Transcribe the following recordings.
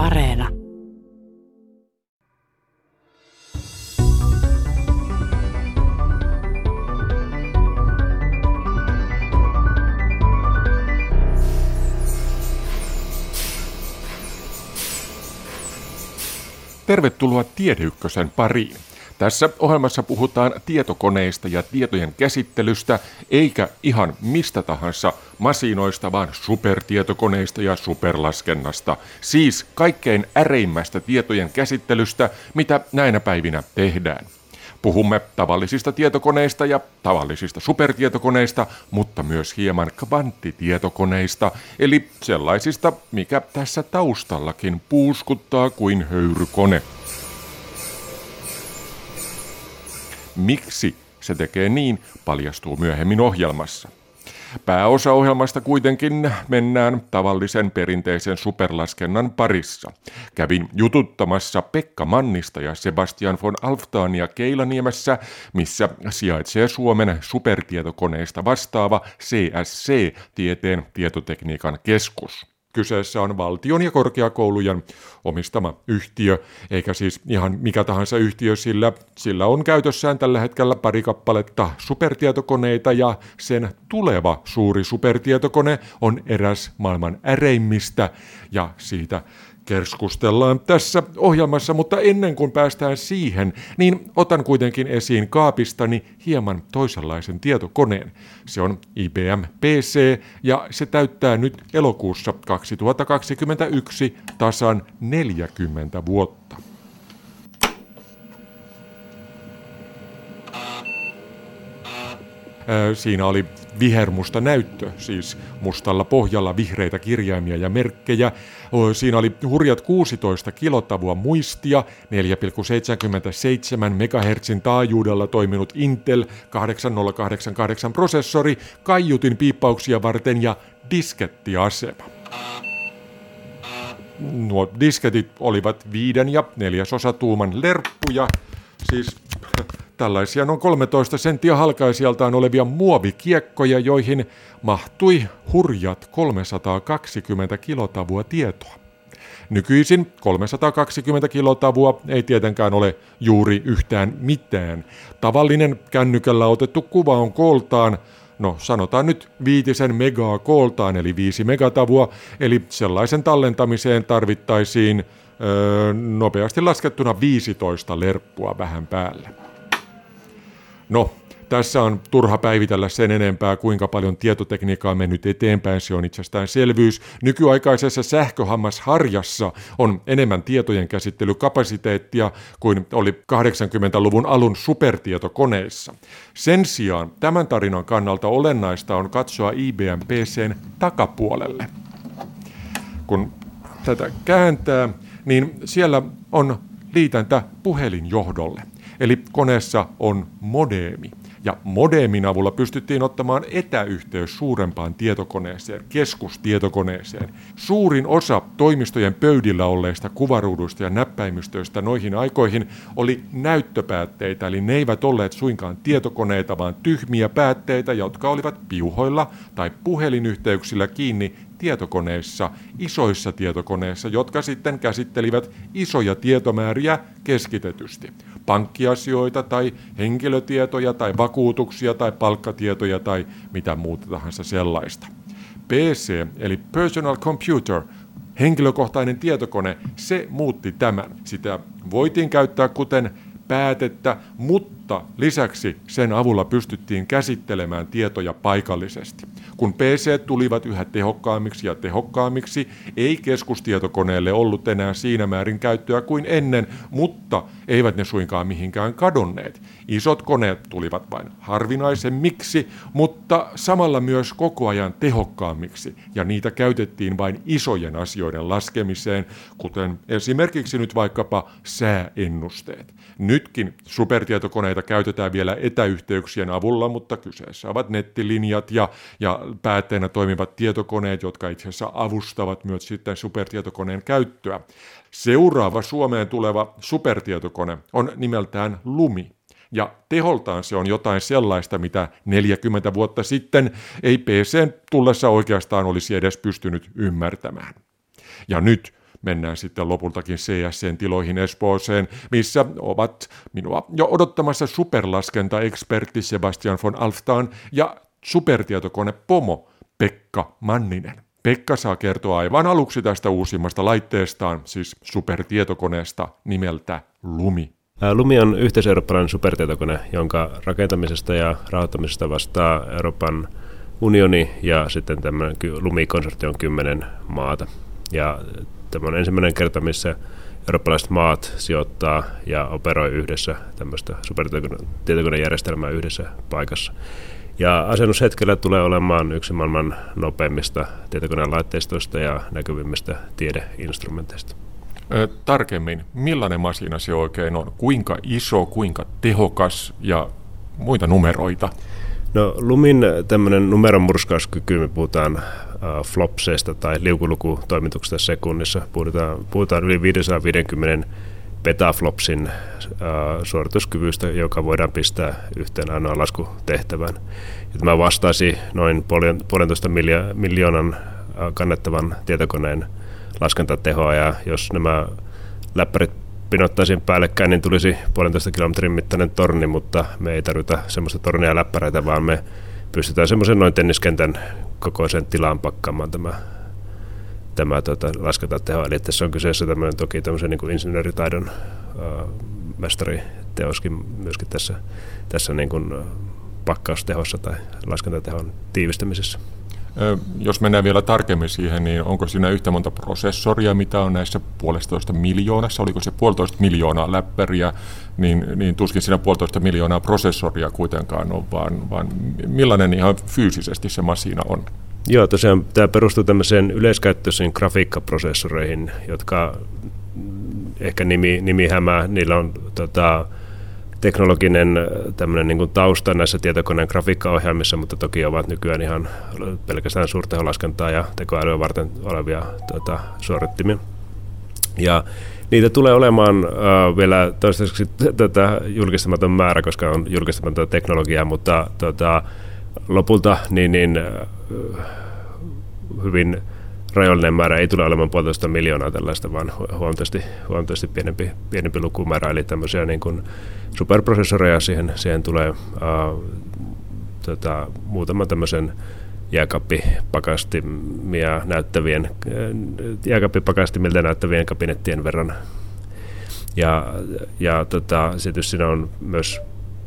Areena. Tervetuloa Tiedeykkösen pariin. Tässä ohjelmassa puhutaan tietokoneista ja tietojen käsittelystä, eikä ihan mistä tahansa masinoista, vaan supertietokoneista ja superlaskennasta. Siis kaikkein äreimmästä tietojen käsittelystä, mitä näinä päivinä tehdään. Puhumme tavallisista tietokoneista ja tavallisista supertietokoneista, mutta myös hieman kvanttitietokoneista, eli sellaisista, mikä tässä taustallakin puuskuttaa kuin höyrykone. Miksi se tekee niin, paljastuu myöhemmin ohjelmassa. Pääosa ohjelmasta kuitenkin mennään tavallisen perinteisen superlaskennan parissa. Kävin jututtamassa Pekka Mannista ja Sebastian von Alftaania Keilaniemessä, missä sijaitsee Suomen supertietokoneista vastaava CSC, tieteen tietotekniikan keskus. Kyseessä on valtion ja korkeakoulujen omistama yhtiö, eikä siis ihan mikä tahansa yhtiö, sillä sillä on käytössään tällä hetkellä pari kappaletta supertietokoneita ja sen tuleva suuri supertietokone on eräs maailman äreimmistä ja siitä keskustellaan tässä ohjelmassa, mutta ennen kuin päästään siihen, niin otan kuitenkin esiin kaapistani hieman toisenlaisen tietokoneen. Se on IBM PC ja se täyttää nyt elokuussa 2021 tasan 40 vuotta. Siinä oli vihermusta näyttö, siis mustalla pohjalla vihreitä kirjaimia ja merkkejä. Siinä oli hurjat 16 kilotavua muistia, 4,77 MHz taajuudella toiminut Intel 8088 prosessori, kaiutin piippauksia varten ja diskettiasema. Nuo disketit olivat viiden ja neljäsosa tuuman lerppuja, siis Tällaisia noin 13 senttiä halkaisijaltaan olevia muovikiekkoja, joihin mahtui hurjat 320 kilotavua tietoa. Nykyisin 320 kilotavua ei tietenkään ole juuri yhtään mitään. Tavallinen kännykällä otettu kuva on kooltaan, no sanotaan nyt viitisen megaa kooltaan eli viisi megatavua, eli sellaisen tallentamiseen tarvittaisiin öö, nopeasti laskettuna 15 lerppua vähän päälle. No, tässä on turha päivitellä sen enempää, kuinka paljon tietotekniikkaa on mennyt eteenpäin, se on itsestäänselvyys. Nykyaikaisessa sähköhammasharjassa on enemmän tietojen käsittelykapasiteettia kuin oli 80-luvun alun supertietokoneissa. Sen sijaan tämän tarinan kannalta olennaista on katsoa IBM PCn takapuolelle. Kun tätä kääntää, niin siellä on liitäntä puhelinjohdolle. Eli koneessa on modeemi. Ja modeemin avulla pystyttiin ottamaan etäyhteys suurempaan tietokoneeseen, keskustietokoneeseen. Suurin osa toimistojen pöydillä olleista kuvaruuduista ja näppäimistöistä noihin aikoihin oli näyttöpäätteitä, eli ne eivät olleet suinkaan tietokoneita, vaan tyhmiä päätteitä, jotka olivat piuhoilla tai puhelinyhteyksillä kiinni tietokoneissa, isoissa tietokoneissa, jotka sitten käsittelivät isoja tietomääriä keskitetysti. Pankkiasioita tai henkilötietoja tai vakuutuksia tai palkkatietoja tai mitä muuta tahansa sellaista. PC eli Personal Computer henkilökohtainen tietokone, se muutti tämän. Sitä voitiin käyttää kuten päätettä, mutta lisäksi sen avulla pystyttiin käsittelemään tietoja paikallisesti. Kun PC tulivat yhä tehokkaammiksi ja tehokkaammiksi, ei keskustietokoneelle ollut enää siinä määrin käyttöä kuin ennen, mutta eivät ne suinkaan mihinkään kadonneet. Isot koneet tulivat vain harvinaisemmiksi, mutta samalla myös koko ajan tehokkaammiksi, ja niitä käytettiin vain isojen asioiden laskemiseen, kuten esimerkiksi nyt vaikkapa sääennusteet. Nytkin supertietokoneita käytetään vielä etäyhteyksien avulla, mutta kyseessä ovat nettilinjat ja, ja päätteenä toimivat tietokoneet, jotka itse asiassa avustavat myös sitten supertietokoneen käyttöä. Seuraava Suomeen tuleva supertietokone on nimeltään Lumi. Ja teholtaan se on jotain sellaista, mitä 40 vuotta sitten ei PCn tullessa oikeastaan olisi edes pystynyt ymmärtämään. Ja nyt mennään sitten lopultakin CSCn tiloihin Espooseen, missä ovat minua jo odottamassa superlaskenta-ekspertti Sebastian von Alftaan ja supertietokone Pomo Pekka Manninen. Pekka saa kertoa aivan aluksi tästä uusimmasta laitteestaan, siis supertietokoneesta nimeltä Lumi. Lumi on yhteiseurooppalainen supertietokone, jonka rakentamisesta ja rahoittamisesta vastaa Euroopan unioni ja sitten tämmöinen Lumi-konsortio on kymmenen maata. Ja tämä on ensimmäinen kerta, missä eurooppalaiset maat sijoittaa ja operoi yhdessä tämmöistä supertietokonejärjestelmää yhdessä paikassa. Ja asennushetkellä tulee olemaan yksi maailman nopeimmista tietokoneen laitteistoista ja näkyvimmistä tiedeinstrumenteista. Tarkemmin, millainen masina se oikein on? Kuinka iso, kuinka tehokas ja muita numeroita? No Lumin tämmöinen numeron murskauskyky, me puhutaan flopseista tai liukulukutoimituksesta sekunnissa, puhutaan, puhutaan yli 550 petaflopsin suorituskyvystä, joka voidaan pistää yhteen ainoa laskutehtävään. Ja tämä vastaisi noin puolentoista miljoonan kannettavan tietokoneen laskentatehoa, ja jos nämä läppärit pinottaisiin päällekkäin, niin tulisi puolentoista kilometrin mittainen torni, mutta me ei tarvita semmoista tornia ja läppäreitä, vaan me pystytään semmoisen noin tenniskentän kokoisen tilaan pakkaamaan tämä, tämä tuota, laskentateho. Eli tässä on kyseessä tämmöinen toki tämmöisen niin kuin insinööritaidon äh, mestariteoskin myöskin tässä, tässä niin kuin, pakkaustehossa tai laskentatehon tiivistämisessä. Jos mennään vielä tarkemmin siihen, niin onko siinä yhtä monta prosessoria, mitä on näissä puolestoista miljoonassa, oliko se puolitoista miljoonaa läppäriä, niin, niin tuskin siinä puolitoista miljoonaa prosessoria kuitenkaan on, vaan, vaan millainen ihan fyysisesti se masina on? Joo, tosiaan tämä perustuu tämmöiseen yleiskäyttöisiin grafiikkaprosessoreihin, jotka ehkä nimi, nimi hämää, niillä on tota, teknologinen äh, tämmöinen niin kuin tausta näissä tietokoneen grafiikkaohjaimissa, mutta toki ovat nykyään ihan pelkästään suurteholaskentaa ja tekoälyä varten olevia tuota, suorittimia. Ja niitä tulee olemaan uh, vielä toistaiseksi tätä julkistamaton määrä, koska on julkistamaton teknologiaa, mutta tuota, lopulta niin, niin uh, hyvin rajallinen määrä ei tule olemaan puolitoista miljoonaa tällaista, vaan huomattavasti, huomattavasti pienempi, pienempi lukumäärä, eli tämmöisiä niin kuin superprosessoreja, siihen, siihen tulee uh, tota, muutama tämmöisen jääkaappipakastimia näyttävien, jääkaappipakastimilta näyttävien kabinettien verran. Ja, ja tota, sitten siinä on myös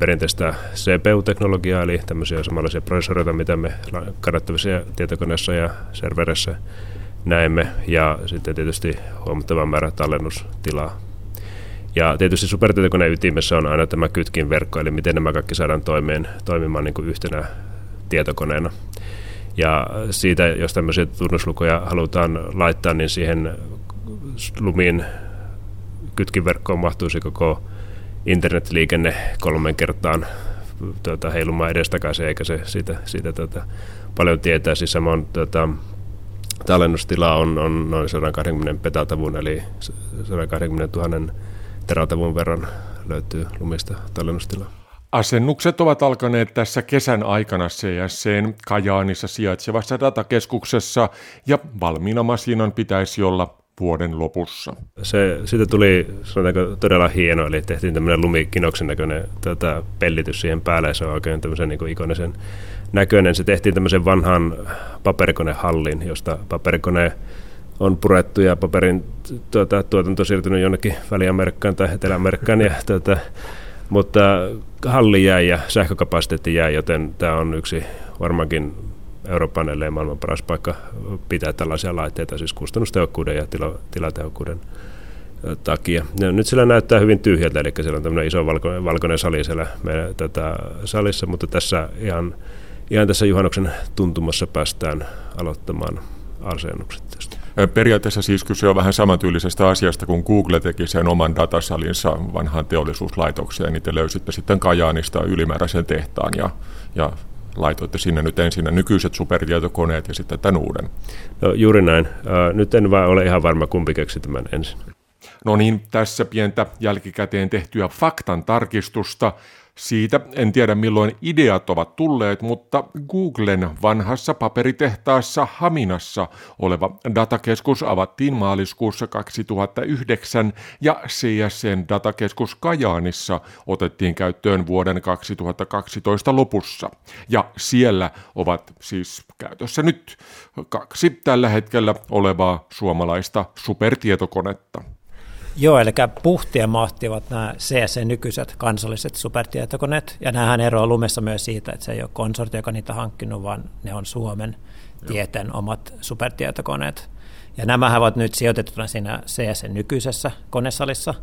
perinteistä CPU-teknologiaa, eli tämmöisiä samanlaisia prosessoreita, mitä me kannattavissa tietokoneessa ja serverissä näemme, ja sitten tietysti huomattava määrä tallennustilaa. Ja tietysti supertietokoneen ytimessä on aina tämä kytkin verkko, eli miten nämä kaikki saadaan toimeen, toimimaan niin kuin yhtenä tietokoneena. Ja siitä, jos tämmöisiä tunnuslukuja halutaan laittaa, niin siihen lumiin kytkinverkkoon mahtuisi koko internetliikenne kolmen kertaan tuota, heilumaan edestakaisin, eikä se siitä, siitä tuota, paljon tietää. Siis samoin tuota, tallennustila on, on noin 120 petatavun, eli 120 000 teratavun verran löytyy lumista tallennustilaa. Asennukset ovat alkaneet tässä kesän aikana CSCn Kajaanissa sijaitsevassa datakeskuksessa ja valmiina masinan pitäisi olla vuoden lopussa. Se, siitä tuli sanotaanko, todella hieno, eli tehtiin tämmöinen lumikinoksen näköinen tota, pellitys siihen päälle, ja se on oikein tämmöisen niin ikonisen näköinen. Se tehtiin tämmöisen vanhan paperikonehalliin, josta paperikone on purettu ja paperin tuota, tuotanto siirtynyt jonnekin Väli-Amerikkaan tai Etelä-Amerikkaan, ja, tuota, mutta halli jäi ja sähkökapasiteetti jäi, joten tämä on yksi varmaankin Euroopan ellei maailman paras paikka pitää tällaisia laitteita, siis kustannustehokkuuden ja tila, tilatehokkuuden takia. Ja nyt sillä näyttää hyvin tyhjältä, eli siellä on tämmöinen iso valkoinen, valkoinen sali siellä meidän, tätä salissa, mutta tässä ihan, ihan tässä juhannuksen tuntumassa päästään aloittamaan asennukset tästä. Periaatteessa siis kyse on vähän samantyylisestä asiasta, kun Google teki sen oman datasalinsa vanhaan teollisuuslaitokseen, niin te löysitte sitten Kajaanista ylimääräisen tehtaan ja, ja laitoitte sinne nyt ensin nykyiset supertietokoneet ja sitten tämän uuden. No juuri näin. Nyt en vaan ole ihan varma, kumpi keksi tämän ensin. No niin, tässä pientä jälkikäteen tehtyä faktan tarkistusta. Siitä en tiedä milloin ideat ovat tulleet, mutta Googlen vanhassa paperitehtaassa Haminassa oleva datakeskus avattiin maaliskuussa 2009 ja CSN datakeskus Kajaanissa otettiin käyttöön vuoden 2012 lopussa. Ja siellä ovat siis käytössä nyt kaksi tällä hetkellä olevaa suomalaista supertietokonetta. Joo, eli puhtia mahtivat nämä CSC-nykyiset kansalliset supertietokoneet, ja nämähän eroaa lumessa myös siitä, että se ei ole konsortio, joka niitä hankkinut, vaan ne on Suomen tieteen omat supertietokoneet. Ja nämä ovat nyt sijoitettuna siinä CSC-nykyisessä konesalissa,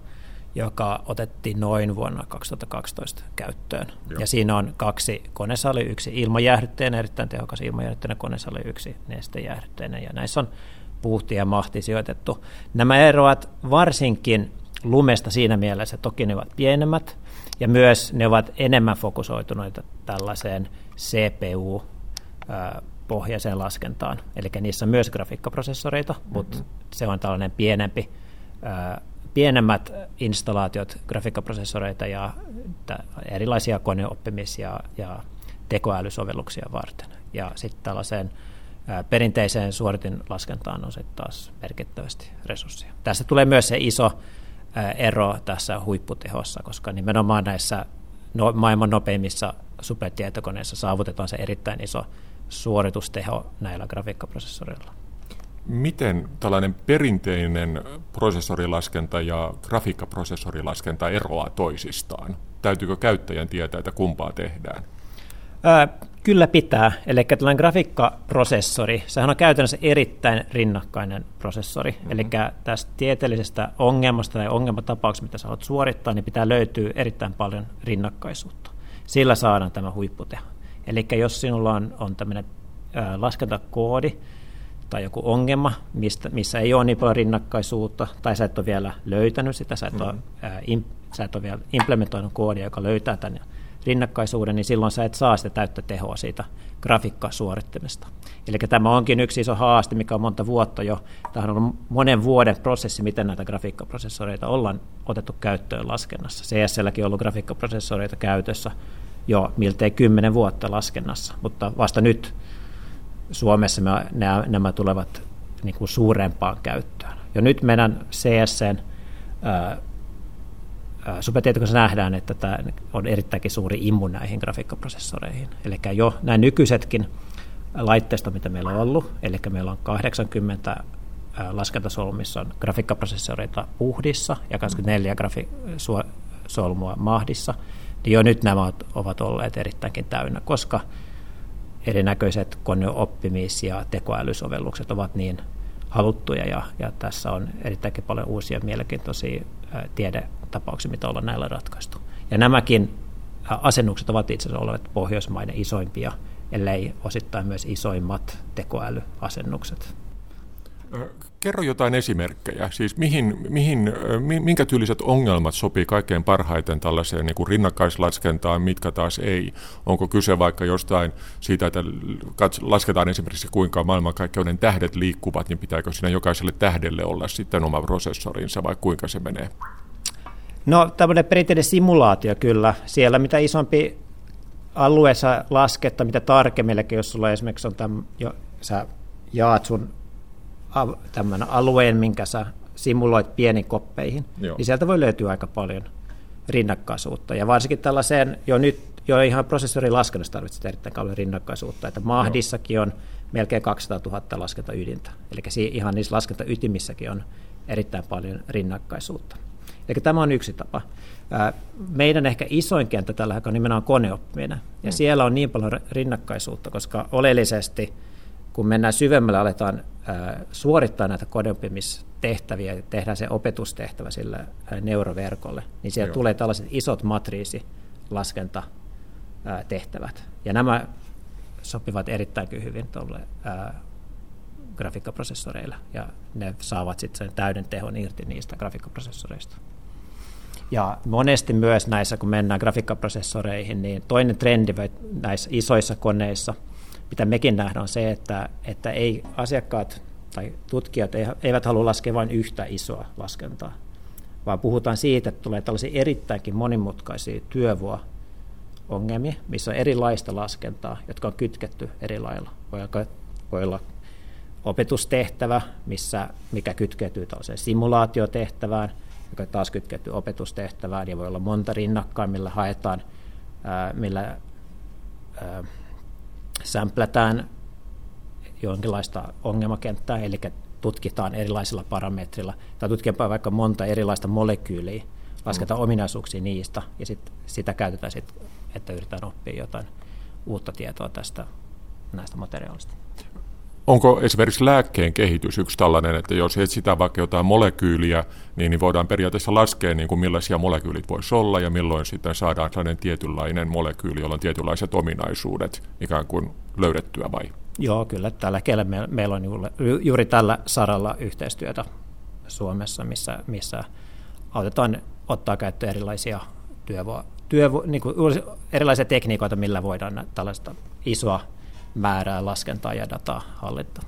joka otettiin noin vuonna 2012 käyttöön. Joo. Ja siinä on kaksi konesali, yksi ilmajäähdytteinen, erittäin tehokas ilmajäähdytteinen konesali, yksi nestejäähdytteinen, ja näissä on puhti ja mahti sijoitettu. Nämä eroat varsinkin lumesta siinä mielessä, että toki ne ovat pienemmät, ja myös ne ovat enemmän fokusoituneita tällaiseen CPU, pohjaiseen laskentaan. Eli niissä on myös grafiikkaprosessoreita, mm-hmm. mutta se on tällainen pienempi, pienemmät installaatiot grafiikkaprosessoreita ja erilaisia koneoppimis- ja, ja tekoälysovelluksia varten. Ja sitten tällaiseen perinteiseen suoritin laskentaan on sitten taas merkittävästi resursseja. Tässä tulee myös se iso ero tässä huipputehossa, koska nimenomaan näissä no, maailman nopeimmissa supertietokoneissa saavutetaan se erittäin iso suoritusteho näillä grafiikkaprosessoreilla. Miten tällainen perinteinen prosessorilaskenta ja grafiikkaprosessorilaskenta eroaa toisistaan? Täytyykö käyttäjän tietää, että kumpaa tehdään? Kyllä pitää. Eli tällainen grafiikkaprosessori, sehän on käytännössä erittäin rinnakkainen prosessori. Mm-hmm. Eli tästä tieteellisestä ongelmasta tai ongelmatapauksesta, mitä sä haluat suorittaa, niin pitää löytyä erittäin paljon rinnakkaisuutta. Sillä saadaan tämä huipputeho. Eli jos sinulla on, on tämmöinen laskentakoodi tai joku ongelma, mistä, missä ei ole niin paljon rinnakkaisuutta, tai sä et ole vielä löytänyt sitä, sä et, mm-hmm. ole, ää, im, sä et ole vielä implementoinut koodia, joka löytää tämän rinnakkaisuuden, niin silloin sä et saa sitä täyttä tehoa siitä grafiikkasuorittimesta. Eli tämä onkin yksi iso haaste, mikä on monta vuotta jo. Tämä on ollut monen vuoden prosessi, miten näitä grafiikkaprosessoreita ollaan otettu käyttöön laskennassa. CSLläkin on ollut grafiikkaprosessoreita käytössä jo miltei kymmenen vuotta laskennassa, mutta vasta nyt Suomessa me, nämä, nämä tulevat niin kuin suurempaan käyttöön. Jo nyt meidän CSN supertietokoneessa nähdään, että tämä on erittäinkin suuri immu näihin grafiikkaprosessoreihin. Eli jo nämä nykyisetkin laitteista, mitä meillä on ollut, eli meillä on 80 laskentasolmissa on grafiikkaprosessoreita puhdissa ja 24 grafi- solmua mahdissa, niin jo nyt nämä ovat olleet erittäinkin täynnä, koska erinäköiset koneoppimis- ja tekoälysovellukset ovat niin haluttuja ja, ja tässä on erittäinkin paljon uusia mielenkiintoisia tiedetapauksia, mitä ollaan näillä ratkaistu. Ja nämäkin asennukset ovat itse asiassa olleet Pohjoismaiden isoimpia, ellei osittain myös isoimmat tekoälyasennukset. Kerro jotain esimerkkejä, siis mihin, mihin, minkä tyyliset ongelmat sopii kaikkein parhaiten tällaiseen niin kuin rinnakkaislaskentaan, mitkä taas ei? Onko kyse vaikka jostain siitä, että lasketaan esimerkiksi kuinka maailmankaikkeuden tähdet liikkuvat, niin pitääkö siinä jokaiselle tähdelle olla sitten oma prosessorinsa vai kuinka se menee? No tämmöinen perinteinen simulaatio kyllä. Siellä mitä isompi alueessa lasketta, mitä tarkemmillekin, jos sulla esimerkiksi on täm, jo, sä jaat sun tämän alueen, minkä sä simuloit pieniin koppeihin, Joo. niin sieltä voi löytyä aika paljon rinnakkaisuutta. Ja varsinkin tällaiseen jo nyt, jo ihan prosessorin laskennassa tarvitset erittäin paljon rinnakkaisuutta, että Mahdissakin on melkein 200 000 laskentaydintä. Eli ihan niissä laskentaytimissäkin on erittäin paljon rinnakkaisuutta. Eli tämä on yksi tapa. Meidän ehkä isoin kenttä tällä hetkellä on nimenomaan koneoppiminen. Ja mm. siellä on niin paljon rinnakkaisuutta, koska oleellisesti – kun mennään syvemmälle, aletaan suorittaa näitä kodeoppimistehtäviä ja tehdään se opetustehtävä sille neuroverkolle, niin siellä Joo. tulee tällaiset isot matriisilaskentatehtävät. Ja nämä sopivat erittäin hyvin tuolle grafiikkaprosessoreille, ja ne saavat sitten sen täyden tehon irti niistä grafiikkaprosessoreista. Ja monesti myös näissä, kun mennään grafiikkaprosessoreihin, niin toinen trendi näissä isoissa koneissa – mitä mekin nähdään, on se, että, että ei asiakkaat tai tutkijat eivät halua laskea vain yhtä isoa laskentaa, vaan puhutaan siitä, että tulee tällaisia erittäinkin monimutkaisia työvuo ongelmia, missä on erilaista laskentaa, jotka on kytketty eri lailla. Voi olla, voi olla opetustehtävä, missä, mikä kytkeytyy tällaiseen simulaatiotehtävään, joka taas kytkeytyy opetustehtävään, ja voi olla monta rinnakkain, millä haetaan, ää, millä ää, sämplätään jonkinlaista ongelmakenttää, eli tutkitaan erilaisilla parametrilla, tai tutkitaan vaikka monta erilaista molekyyliä, lasketaan mm. ominaisuuksia niistä, ja sit, sitä käytetään sitten, että yritetään oppia jotain uutta tietoa tästä näistä materiaalista. Onko esimerkiksi lääkkeen kehitys yksi tällainen, että jos etsitään vaikka jotain molekyyliä, niin, niin voidaan periaatteessa laskea, niin kuin millaisia molekyylit voisi olla ja milloin sitten saadaan sellainen tietynlainen molekyyli, jolla on tietynlaiset ominaisuudet ikään kuin löydettyä vai? Joo, kyllä. Tällä hetkellä meillä on juuri tällä saralla yhteistyötä Suomessa, missä, missä autetaan ottaa käyttöön erilaisia työvo, työvo, niin kuin erilaisia tekniikoita, millä voidaan tällaista isoa määrää laskentaa ja dataa hallita.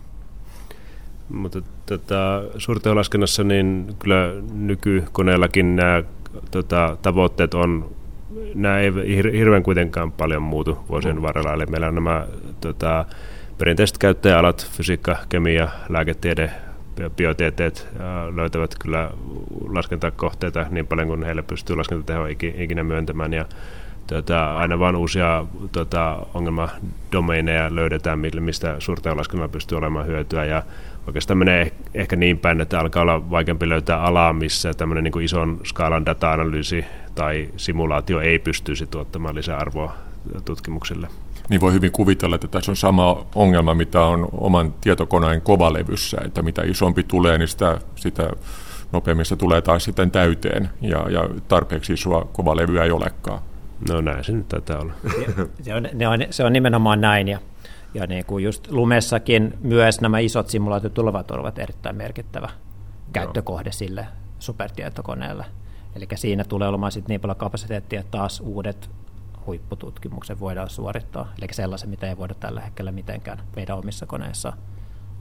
Mutta tota, suurteolaskennassa niin kyllä nykykoneellakin nämä tota, tavoitteet on, nämä ei hirveän kuitenkaan paljon muutu vuosien mm. varrella. Eli meillä on nämä tota, perinteiset käyttäjäalat, fysiikka, kemia, lääketiede, biotieteet löytävät kyllä laskentakohteita niin paljon kuin heille pystyy laskentateho ikinä myöntämään. Ja tota, aina vain uusia tota, ongelmadomeineja löydetään, mistä suurteolaskennalla pystyy olemaan hyötyä. Ja oikeastaan menee ehkä niin päin, että alkaa olla vaikeampi löytää alaa, missä tämmöinen niin ison skaalan data-analyysi tai simulaatio ei pystyisi tuottamaan lisäarvoa tutkimuksille niin voi hyvin kuvitella, että tässä on sama ongelma, mitä on oman tietokoneen kovalevyssä, että mitä isompi tulee, niin sitä, sitä nopeammin se tulee taas sitten täyteen, ja, ja tarpeeksi isoa kovalevyä ei olekaan. No näin se nyt taitaa olla. Se on, ne on, se on nimenomaan näin, ja, ja niin kuin just lumessakin myös nämä isot simulaatiot tulevat olevat erittäin merkittävä käyttökohde Joo. sille supertietokoneelle. Eli siinä tulee olemaan sitten niin paljon kapasiteettia, että taas uudet huippututkimuksen voidaan suorittaa, eli sellaisen, mitä ei voida tällä hetkellä mitenkään meidän omissa koneissa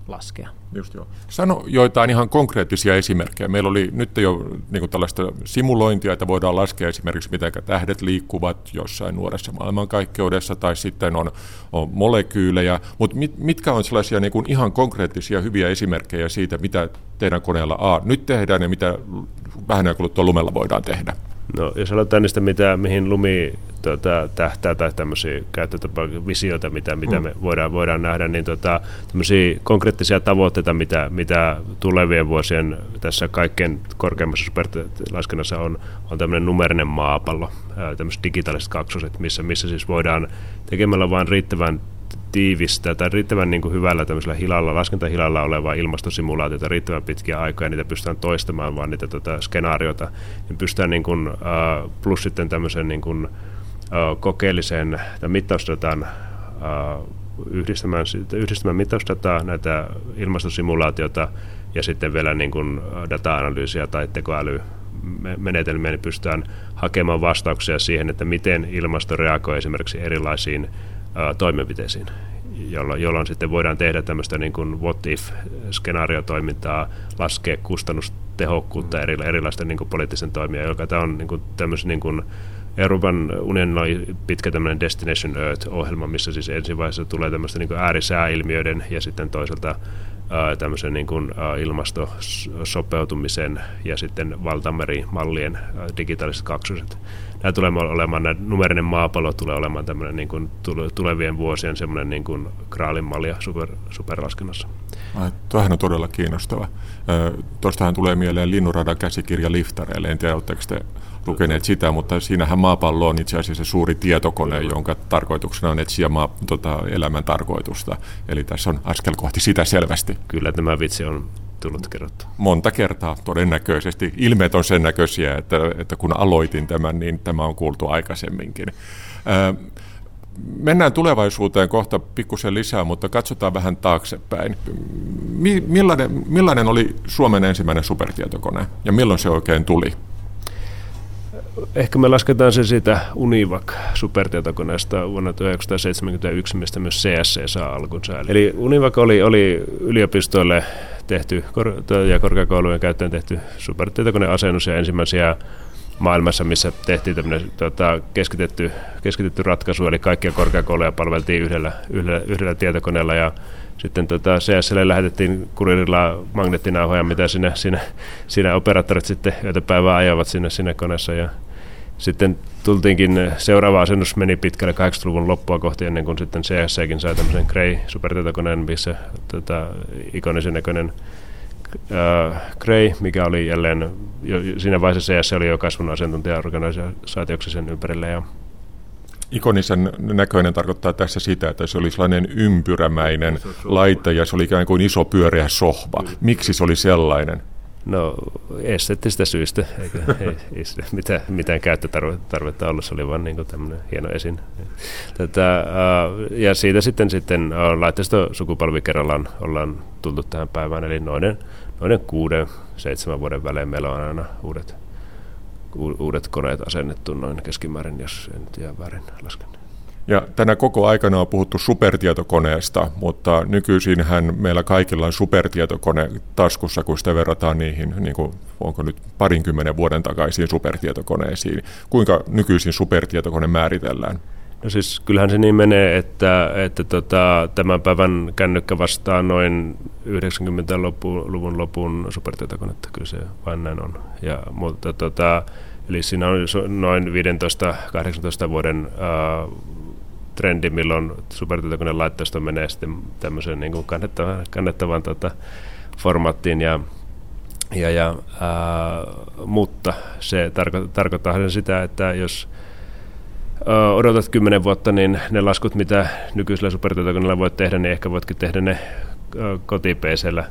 laskea. Just joo. Sano joitain ihan konkreettisia esimerkkejä. Meillä oli nyt jo niin tällaista simulointia, että voidaan laskea esimerkiksi, miten tähdet liikkuvat jossain nuoressa maailmankaikkeudessa, tai sitten on, on molekyylejä, mutta mit, mitkä on sellaisia niin kuin ihan konkreettisia hyviä esimerkkejä siitä, mitä teidän koneella A nyt tehdään ja mitä vähän kuluttua lumella voidaan tehdä? No, jos aloitetaan niistä, mitä, mihin lumi tuota, tähtää tai tämmöisiä visioita, mitä, mitä mm. me voidaan, voidaan nähdä, niin tuota, tämmöisiä konkreettisia tavoitteita, mitä, mitä tulevien vuosien tässä kaikkein korkeimmassa superlaskennassa on, on tämmöinen numerinen maapallo, tämmöiset digitaaliset kaksoset, missä, missä siis voidaan tekemällä vain riittävän tiivistä tai riittävän niin kuin hyvällä tämmöisellä hilalla, laskentahilalla olevaa ilmastosimulaatiota riittävän pitkiä aikaa ja niitä pystytään toistamaan vaan niitä tota, skenaarioita, niin pystytään niin kuin, uh, plus sitten tämmöisen niin kuin, uh, kokeellisen tai mittausdatan uh, yhdistämään, yhdistämään mittausdataa, näitä ilmastosimulaatiota ja sitten vielä niin kuin data-analyysiä tai tekoäly menetelmiä, niin pystytään hakemaan vastauksia siihen, että miten ilmasto reagoi esimerkiksi erilaisiin toimenpiteisiin, jolloin, jolloin sitten voidaan tehdä tämmöistä niin kuin what if-skenaariotoimintaa, laskea kustannustehokkuutta eri, erilaisten niin kuin poliittisen toimia, joka tämä on niin kuin tämmöisen niin kuin Euroopan unionin oli pitkä tämmöinen Destination Earth-ohjelma, missä siis ensin vaiheessa tulee tämmöistä niin äärisääilmiöiden ja sitten toisaalta tämmöisen niin kuin ilmastosopeutumisen ja sitten valtamerimallien digitaaliset kaksoset. Nämä tulee olemaan, nämä numerinen maapallo tulee olemaan tämmöinen niin kuin tulevien vuosien semmoinen niin kuin kraalin malja super, superlaskennassa. Tuohan on todella kiinnostava. Tuostahan tulee mieleen Linnunradan käsikirja Liftareille. En tiedä, oletteko te lukeneet sitä, mutta siinähän maapallo on itse asiassa suuri tietokone, jonka tarkoituksena on etsiä maa, tota, elämän tarkoitusta. Eli tässä on askel kohti sitä selvästi. Kyllä tämä vitsi on tullut kerrottu. Monta kertaa todennäköisesti. Ilmeet on sen näköisiä, että, että kun aloitin tämän, niin tämä on kuultu aikaisemminkin. Mennään tulevaisuuteen kohta pikkusen lisää, mutta katsotaan vähän taaksepäin. Millainen, millainen oli Suomen ensimmäinen supertietokone ja milloin se oikein tuli? Ehkä me lasketaan se siitä Univac supertietokoneesta vuonna 1971, mistä myös CSC saa alkunsa. Eli Univac oli, oli yliopistoille tehty ja korkeakoulujen käyttöön tehty supertietokoneasennus ja ensimmäisiä maailmassa, missä tehtiin tämmöinen tota, keskitetty, keskitetty ratkaisu, eli kaikkia korkeakouluja palveltiin yhdellä, yhdellä, yhdellä tietokoneella ja sitten tota CSL lähetettiin kuririlla magneettinauhoja, mitä siinä, siinä, siinä operaattorit sitten yötä päivää ajavat sinne, sinne koneessa ja sitten tultiinkin, seuraava asennus meni pitkälle 80-luvun loppua kohti ennen kuin sitten CSCkin sai tämmöisen Cray supertietokoneen, missä tota, ikonisen näköinen äh, Gray, mikä oli jälleen, jo, siinä vaiheessa CS oli jo kasvun asiantuntija-organisaatioksi sen ympärille. Ja Ikonisen näköinen tarkoittaa tässä sitä, että se oli sellainen ympyrämäinen laite ja se oli ikään kuin iso pyöreä sohva. Miksi se oli sellainen? No esteettisistä syistä, eikä ei, ei mitään, mitään käyttötarvetta ollut, se oli vain niin tämmöinen hieno esin. Tätä, ja siitä sitten, sitten laitteisto sukupolvi kerrallaan ollaan tultu tähän päivään, eli noiden, noiden kuuden, seitsemän vuoden välein meillä on aina uudet, uudet koneet asennettu noin keskimäärin, jos en jää väärin lasken. Ja tänä koko aikana on puhuttu supertietokoneesta, mutta nykyisinhän meillä kaikilla on supertietokone taskussa, kun sitä verrataan niihin, niin kuin, onko nyt parinkymmenen vuoden takaisiin supertietokoneisiin. Kuinka nykyisin supertietokone määritellään? No siis kyllähän se niin menee, että, että tota, tämän päivän kännykkä vastaa noin 90-luvun lopun supertietokonetta, kyllä se vain näin on. Ja, mutta tota, eli siinä on noin 15-18 vuoden uh, trendi, milloin supertietokoneen laitteisto menee sitten tämmöiseen niin kuin kannettavan, kannettavan tota, formaattiin ja ja, ja, ää, mutta se tarko- tarkoittaa sitä, että jos ää, odotat kymmenen vuotta, niin ne laskut, mitä nykyisellä supertietokoneella voit tehdä, niin ehkä voitkin tehdä ne kotipeisellä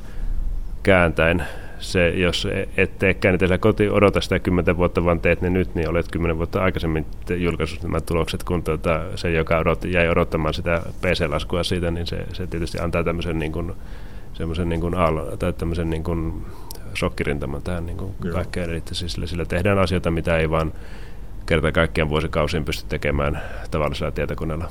kääntäen se, jos et teekään niitä koti, odota sitä kymmentä vuotta, vaan teet ne nyt, niin olet kymmenen vuotta aikaisemmin julkaissut nämä tulokset, kun tuota, se, joka odotti, jäi odottamaan sitä PC-laskua siitä, niin se, se tietysti antaa tämmöisen niin kuin, semmoisen niin kuin aalo, tai tämmöisen niin kuin shokkirintaman tähän niin kuin kaikkeen. Eli siis sillä, sillä tehdään asioita, mitä ei vaan kerta kaikkiaan vuosikausiin pysty tekemään tavallisella tietokoneella.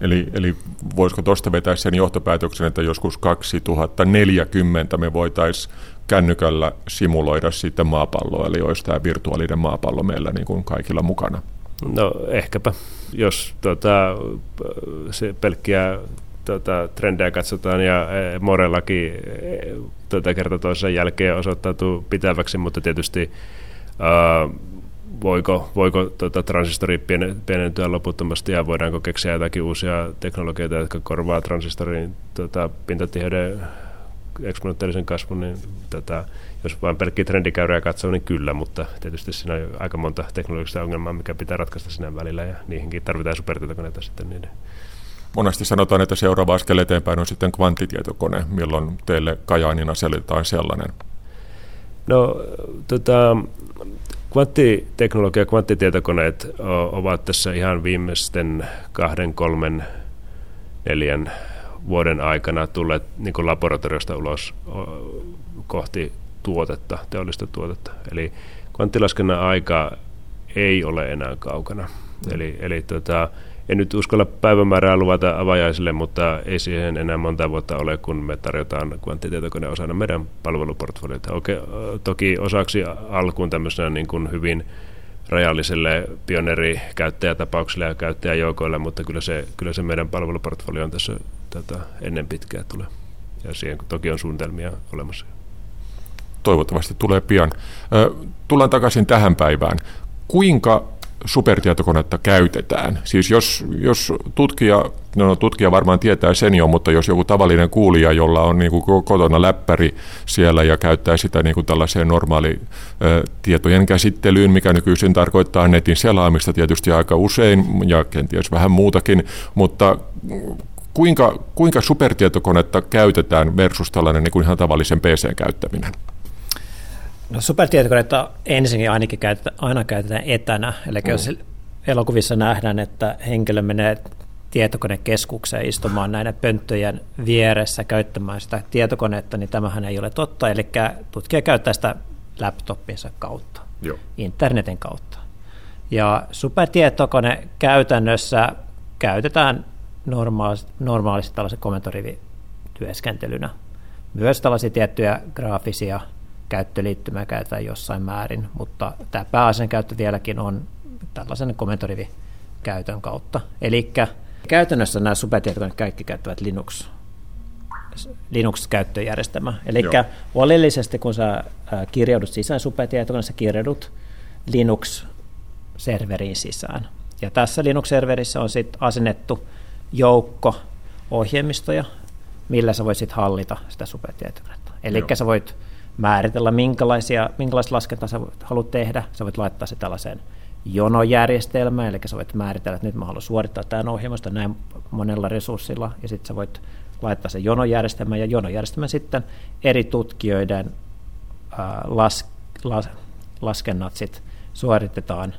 Eli, eli voisiko tuosta vetää sen johtopäätöksen, että joskus 2040 me voitaisiin kännykällä simuloida sitten maapalloa, eli olisi tämä virtuaalinen maapallo meillä niin kuin kaikilla mukana? No ehkäpä, jos tota, se pelkkiä tota, trendejä katsotaan ja e, Morellakin e, tota, kerta toisen jälkeen osoittautuu pitäväksi, mutta tietysti voiko, voiko tota, transistori pienentyä loputtomasti ja voidaanko keksiä jotakin uusia teknologioita, jotka korvaa transistorin tota, pintatiheyden eksponentiaalisen kasvun, niin tätä, jos vain pelkkiä trendikäyriä katsoo, niin kyllä, mutta tietysti siinä on aika monta teknologista ongelmaa, mikä pitää ratkaista sinne välillä, ja niihinkin tarvitaan supertietokoneita sitten niiden. Monesti sanotaan, että seuraava askel eteenpäin on sitten kvanttitietokone, milloin teille Kajaanina selvitetään sellainen? No, tota, kvanttiteknologia ja kvanttitietokoneet ovat tässä ihan viimeisten kahden, kolmen, neljän vuoden aikana tulleet niin kuin laboratoriosta ulos kohti tuotetta, teollista tuotetta. Eli kvanttilaskennan aika ei ole enää kaukana. Eli, eli tota, en nyt uskalla päivämäärää luvata avajaisille, mutta ei siihen enää monta vuotta ole, kun me tarjotaan kvanttitietokone osana meidän palveluportfoliota. Okei, toki osaksi alkuun tämmöisenä niin kuin hyvin rajalliselle pioneerikäyttäjätapauksille ja käyttäjäjoukoille, mutta kyllä se, kyllä se meidän palveluportfolio on tässä tätä ennen pitkää tulee. Ja siihen toki on suunnitelmia olemassa. Toivottavasti tulee pian. Tullaan takaisin tähän päivään. Kuinka supertietokonetta käytetään. Siis jos, jos tutkija, no tutkija varmaan tietää sen jo, mutta jos joku tavallinen kuulija, jolla on niin kuin kotona läppäri siellä ja käyttää sitä niin kuin tällaiseen normaali tietojen käsittelyyn, mikä nykyisin tarkoittaa netin selaamista tietysti aika usein ja kenties vähän muutakin, mutta kuinka, kuinka supertietokonetta käytetään versus tällainen niin kuin ihan tavallisen PC käyttäminen? No supertietokoneita ensin ainakin käytetään, aina käytetään etänä, eli mm. jos elokuvissa nähdään, että henkilö menee tietokonekeskukseen istumaan näiden pönttöjen vieressä käyttämään sitä tietokonetta, niin tämähän ei ole totta, eli tutkija käyttää sitä laptopinsa kautta, Joo. internetin kautta. Ja supertietokone käytännössä käytetään normaalisti, normaalisti tällaisen komentorivityöskentelynä. Myös tällaisia tiettyjä graafisia käyttöliittymää käytetään jossain määrin, mutta tämä pääasian käyttö vieläkin on tällaisen komentorivikäytön kautta. Eli käytännössä nämä supertietokoneet kaikki käyttävät Linux Linux-käyttöjärjestelmä. Eli Joo. oleellisesti, kun sä kirjaudut sisään supertietokoneessa, kirjaudut Linux-serveriin sisään. Ja tässä Linux-serverissä on sitten asennettu joukko ohjelmistoja, millä sä voisit hallita sitä supertietokonetta. Eli sä voit määritellä, minkälaisia, minkälaista laskentaa sä haluat tehdä. Sä voit laittaa se tällaiseen jonojärjestelmään, eli sä voit määritellä, että nyt mä haluan suorittaa tämän ohjelmasta näin monella resurssilla, ja sitten sä voit laittaa sen jonojärjestelmän, ja jonojärjestelmän sitten eri tutkijoiden ää, las, las, laskennat sit suoritetaan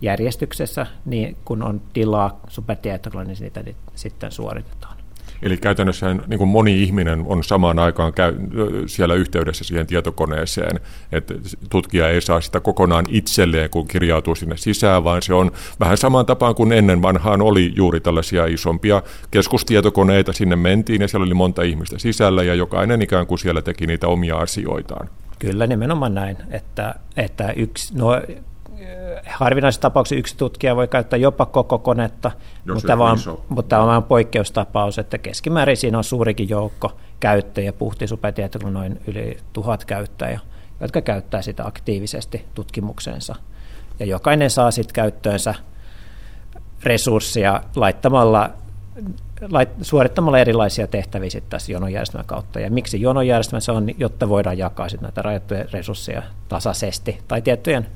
järjestyksessä, niin kun on tilaa supertietokoneella, niin niitä sitten suoritetaan. Eli käytännössä niin kuin moni ihminen on samaan aikaan käy, siellä yhteydessä siihen tietokoneeseen, että tutkija ei saa sitä kokonaan itselleen, kun kirjautuu sinne sisään, vaan se on vähän samaan tapaan kuin ennen vanhaan oli juuri tällaisia isompia keskustietokoneita, sinne mentiin ja siellä oli monta ihmistä sisällä ja jokainen ikään kuin siellä teki niitä omia asioitaan. Kyllä nimenomaan näin, että, että yksi, no, harvinaisessa tapauksessa yksi tutkija voi käyttää jopa koko konetta, mutta, vaan, mutta tämä on vain poikkeustapaus, että keskimäärin siinä on suurikin joukko käyttäjiä, puhti supertieto noin yli tuhat käyttäjää, jotka käyttää sitä aktiivisesti tutkimukseensa. Ja jokainen saa sitten käyttöönsä resursseja laittamalla lait, suorittamalla erilaisia tehtäviä sitten tässä jonojärjestelmän kautta. Ja miksi jonojärjestelmä? Se on, jotta voidaan jakaa sitten näitä rajattuja resursseja tasaisesti tai tiettyjen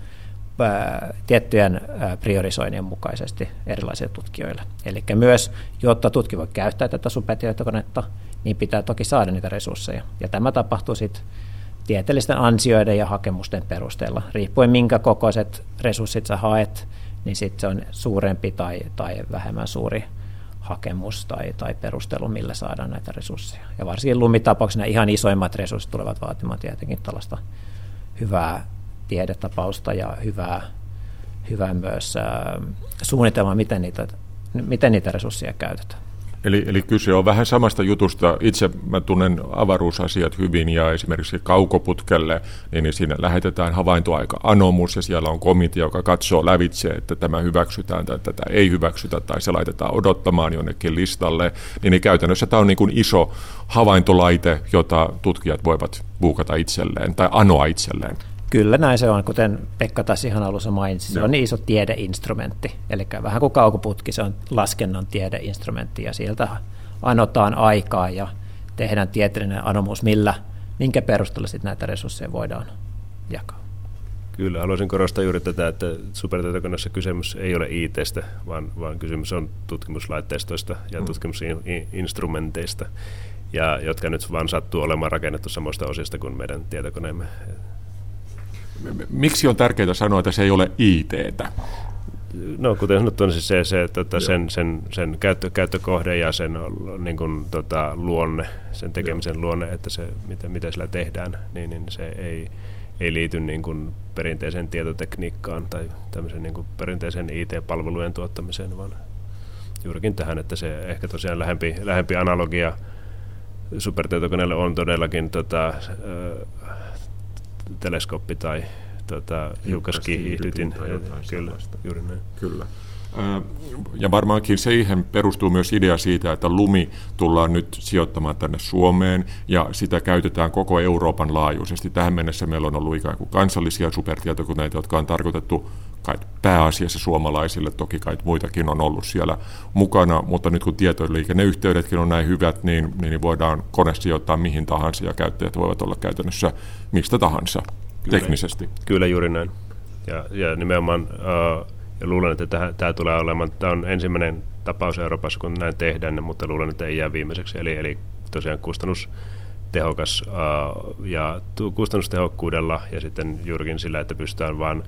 tiettyjen priorisoinnin mukaisesti erilaisille tutkijoille. Eli myös, jotta tutki voi käyttää tätä supertietokonetta, niin pitää toki saada niitä resursseja. Ja tämä tapahtuu sitten tieteellisten ansioiden ja hakemusten perusteella. Riippuen minkä kokoiset resurssit sä haet, niin sitten se on suurempi tai, tai vähemmän suuri hakemus tai, tai perustelu, millä saadaan näitä resursseja. Ja varsinkin lumitapauksena ihan isoimmat resurssit tulevat vaatimaan tietenkin tällaista hyvää tiedetapausta ja hyvää, hyvää myös suunnitelmaa, miten niitä, miten niitä resursseja käytetään. Eli, eli kyse on vähän samasta jutusta. Itse mä tunnen avaruusasiat hyvin ja esimerkiksi kaukoputkelle, niin, niin siinä lähetetään havaintoaika anomus ja siellä on komitea, joka katsoo lävitse, että tämä hyväksytään tai tätä ei hyväksytä tai se laitetaan odottamaan jonnekin listalle. Niin, niin käytännössä tämä on niin kuin iso havaintolaite, jota tutkijat voivat buukata itselleen tai anoa itselleen. Kyllä näin se on, kuten Pekka taas ihan alussa mainitsi, se on niin iso tiedeinstrumentti, eli vähän kuin kaukoputki, se on laskennan tiedeinstrumentti ja sieltä anotaan aikaa ja tehdään tieteellinen anomus, millä, minkä perusteella sitten näitä resursseja voidaan jakaa. Kyllä, haluaisin korostaa juuri tätä, että supertietokoneessa kysymys ei ole ITstä, vaan, vaan kysymys on tutkimuslaitteistoista ja mm. tutkimusinstrumenteista, ja jotka nyt vaan sattuu olemaan rakennettu samoista osista kuin meidän tietokoneemme miksi on tärkeää sanoa, että se ei ole IT-tä? No kuten sanottu, on siis se, se tota, sen, sen, sen käyttö, käyttökohde ja sen niin kuin, tota, luonne, sen tekemisen Joo. luonne, että se, mitä, mitä sillä tehdään, niin, niin se ei, ei liity niin kuin perinteiseen tietotekniikkaan tai tämmöisen niin kuin perinteisen IT-palvelujen tuottamiseen, vaan juurikin tähän, että se ehkä tosiaan lähempi, lähempi analogia supertietokoneelle on todellakin tota, teleskooppi tai tota, hiukkaskiihdytin. Kyllä, juuri näin. Kyllä. Ja varmaankin siihen perustuu myös idea siitä, että lumi tullaan nyt sijoittamaan tänne Suomeen ja sitä käytetään koko Euroopan laajuisesti. Tähän mennessä meillä on ollut ikään kuin kansallisia supertietokoneita, jotka on tarkoitettu kai pääasiassa suomalaisille, toki kai muitakin on ollut siellä mukana, mutta nyt kun tietoliikenneyhteydetkin on näin hyvät, niin, niin voidaan kone sijoittaa mihin tahansa ja käyttäjät voivat olla käytännössä mistä tahansa kyllä, teknisesti. Kyllä juuri näin. Ja, ja nimenomaan uh, ja luulen, että tämä, tulee olemaan, tämä on ensimmäinen tapaus Euroopassa, kun näin tehdään, mutta luulen, että ei jää viimeiseksi. Eli, eli tosiaan kustannustehokas uh, ja kustannustehokkuudella ja sitten juurikin sillä, että pystytään vain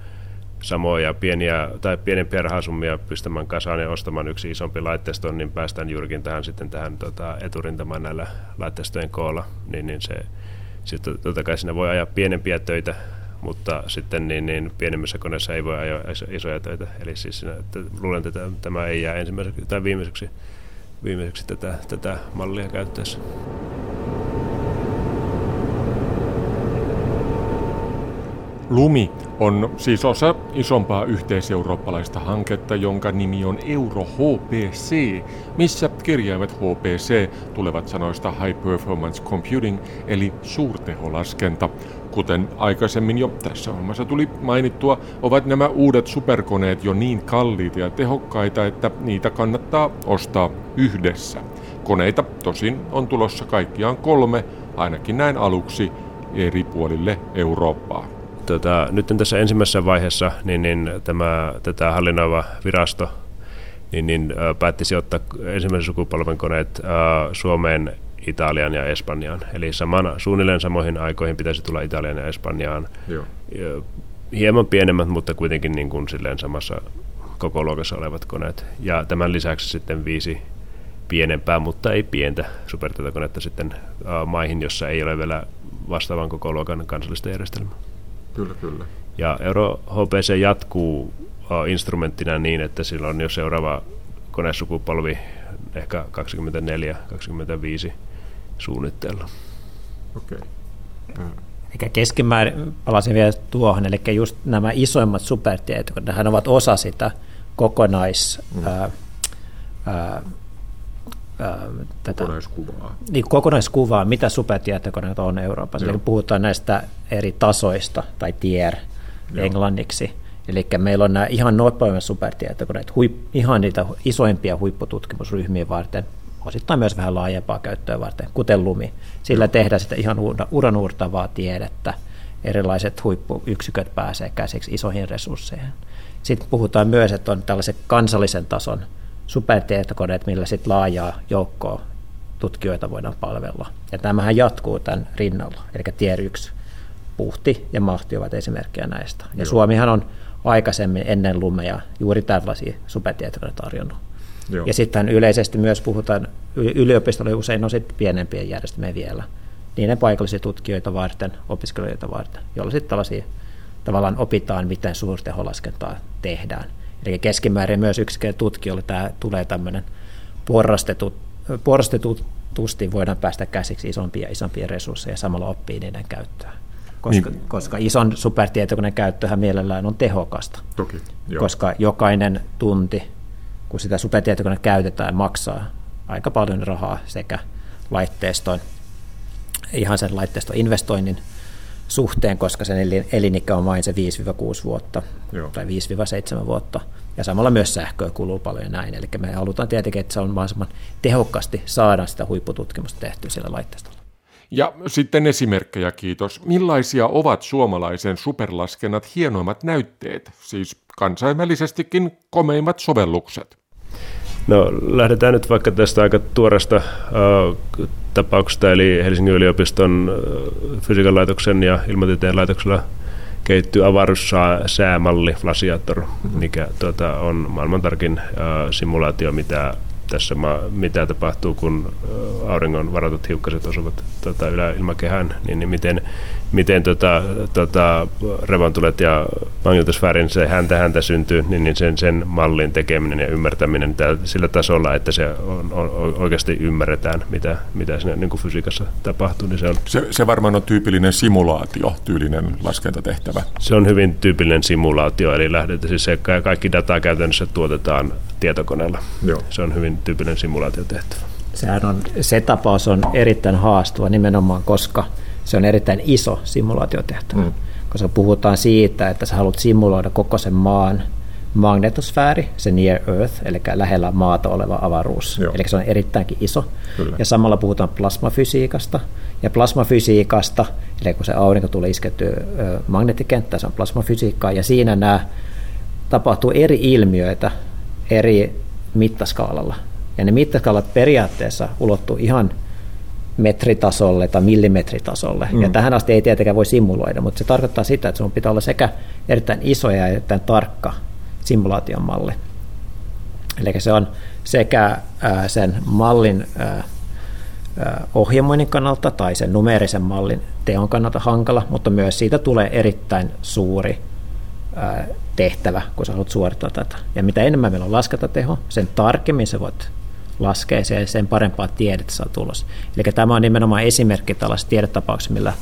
samoja pieniä tai pienempiä rahasummia pystämään kasaan ja ostamaan yksi isompi laitteisto, niin päästään juurikin tähän sitten tähän tota, eturintamaan näillä laitteistojen koolla, niin, niin se sitten totta kai siinä voi ajaa pienempiä töitä, mutta sitten niin, niin pienemmissä koneissa ei voi ajaa isoja töitä. Eli siis siinä, että luulen, että tämä ei jää ensimmäiseksi tai viimeiseksi, viimeiseksi tätä, tätä mallia käyttäessä. Lumi on siis osa isompaa yhteiseurooppalaista hanketta, jonka nimi on Euro HPC, missä kirjaimet HPC tulevat sanoista High Performance Computing eli suurteholaskenta. Kuten aikaisemmin jo tässä ohjelmassa tuli mainittua, ovat nämä uudet superkoneet jo niin kalliita ja tehokkaita, että niitä kannattaa ostaa yhdessä. Koneita tosin on tulossa kaikkiaan kolme, ainakin näin aluksi, eri puolille Eurooppaa. Tota, nyt tässä ensimmäisessä vaiheessa niin, niin tämä, tätä hallinnoiva virasto niin, niin, päätti sijoittaa ensimmäisen sukupolven koneet ä, Suomeen, Italian ja Espanjaan. Eli saman, suunnilleen samoihin aikoihin pitäisi tulla Italian ja Espanjaan. Joo. Hieman pienemmät, mutta kuitenkin niin kuin silleen samassa koko luokassa olevat koneet. Ja tämän lisäksi sitten viisi pienempää, mutta ei pientä supertietokonetta sitten maihin, jossa ei ole vielä vastaavan koko luokan kansallista järjestelmää. Kyllä, kyllä. Ja Euro HPC jatkuu instrumenttina niin, että sillä on jo seuraava konesukupolvi ehkä 24-25 suunnitteilla. Okei. Okay. Eli keskimäärin, palasin vielä tuohon, eli just nämä isoimmat supertiet, kun nehän ovat osa sitä kokonais... Mm. Ää, ää, tätä, kokonaiskuvaa. Niin, kokonaiskuvaa, mitä supertietokoneet on Euroopassa. Eli puhutaan näistä eri tasoista, tai tier Joo. englanniksi. Eli meillä on nämä ihan nopeimmat supertietokoneet, huip, ihan niitä isoimpia huippututkimusryhmiä varten, osittain myös vähän laajempaa käyttöä varten, kuten Lumi. Sillä Joo. tehdään sitä ihan uranuurtavaa tiedettä. Erilaiset huippuyksiköt pääsee käsiksi isoihin resursseihin. Sitten puhutaan myös, että on tällaisen kansallisen tason supertietokoneet, millä sitten laajaa joukkoa tutkijoita voidaan palvella. Ja tämähän jatkuu tämän rinnalla, eli tier 1, puhti ja mahti ovat esimerkkejä näistä. Ja Joo. Suomihan on aikaisemmin ennen lumeja juuri tällaisia supertietokoneita tarjonnut. Joo. Ja sitten yleisesti myös puhutaan, yliopistolla usein on sitten pienempiä järjestelmiä vielä, niiden paikallisia tutkijoita varten, opiskelijoita varten, joilla sitten tällaisia tavallaan opitaan, miten suurteholaskentaa tehdään. Eli keskimäärin myös yksikön tutkijoille tämä tulee tämmöinen porrastetut, porrastetusti voidaan päästä käsiksi isompia isompia resursseja ja samalla oppii niiden käyttöä. Koska, niin. koska ison supertietokoneen käyttöhän mielellään on tehokasta. Toki, joo. Koska jokainen tunti, kun sitä supertietokoneen käytetään, maksaa aika paljon rahaa sekä laitteiston, ihan sen laitteiston investoinnin suhteen, koska sen elinikä on vain se 5-6 vuotta Joo. tai 5-7 vuotta. Ja samalla myös sähköä kuluu paljon ja näin. Eli me halutaan tietenkin, että se on mahdollisimman tehokkaasti saada sitä huippututkimusta tehtyä sillä laitteistolla. Ja sitten esimerkkejä, kiitos. Millaisia ovat suomalaisen superlaskennat hienoimmat näytteet, siis kansainvälisestikin komeimmat sovellukset? No lähdetään nyt vaikka tästä aika tuoresta uh, tapauksesta, eli Helsingin yliopiston uh, fysiikan laitoksen ja ilmatieteen laitoksella kehittyy avaruussäämalli Flasiator, mm-hmm. mikä tuota, on maailman tarkin uh, simulaatio, mitä tässä, mitä tapahtuu, kun auringon varatut hiukkaset osuvat tota, yläilmakehään, niin, niin miten, miten tota, tota, revontulet ja magnetosfäärin se häntä häntä syntyy, niin, niin sen, sen mallin tekeminen ja ymmärtäminen tää, sillä tasolla, että se on, on, oikeasti ymmärretään, mitä, mitä siinä niin kuin fysiikassa tapahtuu. Niin se, on, se, se varmaan on tyypillinen simulaatio, tyylinen laskentatehtävä. Se on hyvin tyypillinen simulaatio, eli lähdetään siis se kaikki dataa käytännössä tuotetaan tietokoneella. Joo. Se on hyvin tyypillinen simulaatiotehtävä. Sehän on, se tapaus on erittäin haastava nimenomaan, koska se on erittäin iso simulaatiotehtävä. Mm. Koska puhutaan siitä, että sä haluat simuloida koko sen maan magnetosfääri, se near Earth, eli lähellä maata oleva avaruus. Joo. Eli se on erittäinkin iso. Kyllä. Ja samalla puhutaan plasmafysiikasta. Ja plasmafysiikasta, eli kun se aurinko tulee iskettyä magneettikenttään, se on plasmafysiikkaa, ja siinä nämä tapahtuu eri ilmiöitä eri mittaskaalalla. Ja ne mittaskaalat periaatteessa ulottuu ihan metritasolle tai millimetritasolle. Mm. Ja tähän asti ei tietenkään voi simuloida, mutta se tarkoittaa sitä, että sun pitää olla sekä erittäin iso ja erittäin tarkka simulaation malli. Eli se on sekä sen mallin ohjelmoinnin kannalta tai sen numeerisen mallin teon kannalta hankala, mutta myös siitä tulee erittäin suuri tehtävä, kun sä haluat suorittaa tätä. Ja mitä enemmän meillä on laskentateho, sen tarkemmin sä voit laskea sen parempaa tiedettä saa tulos. Eli tämä on nimenomaan esimerkki tällaisesta tiedetapauksesta, millä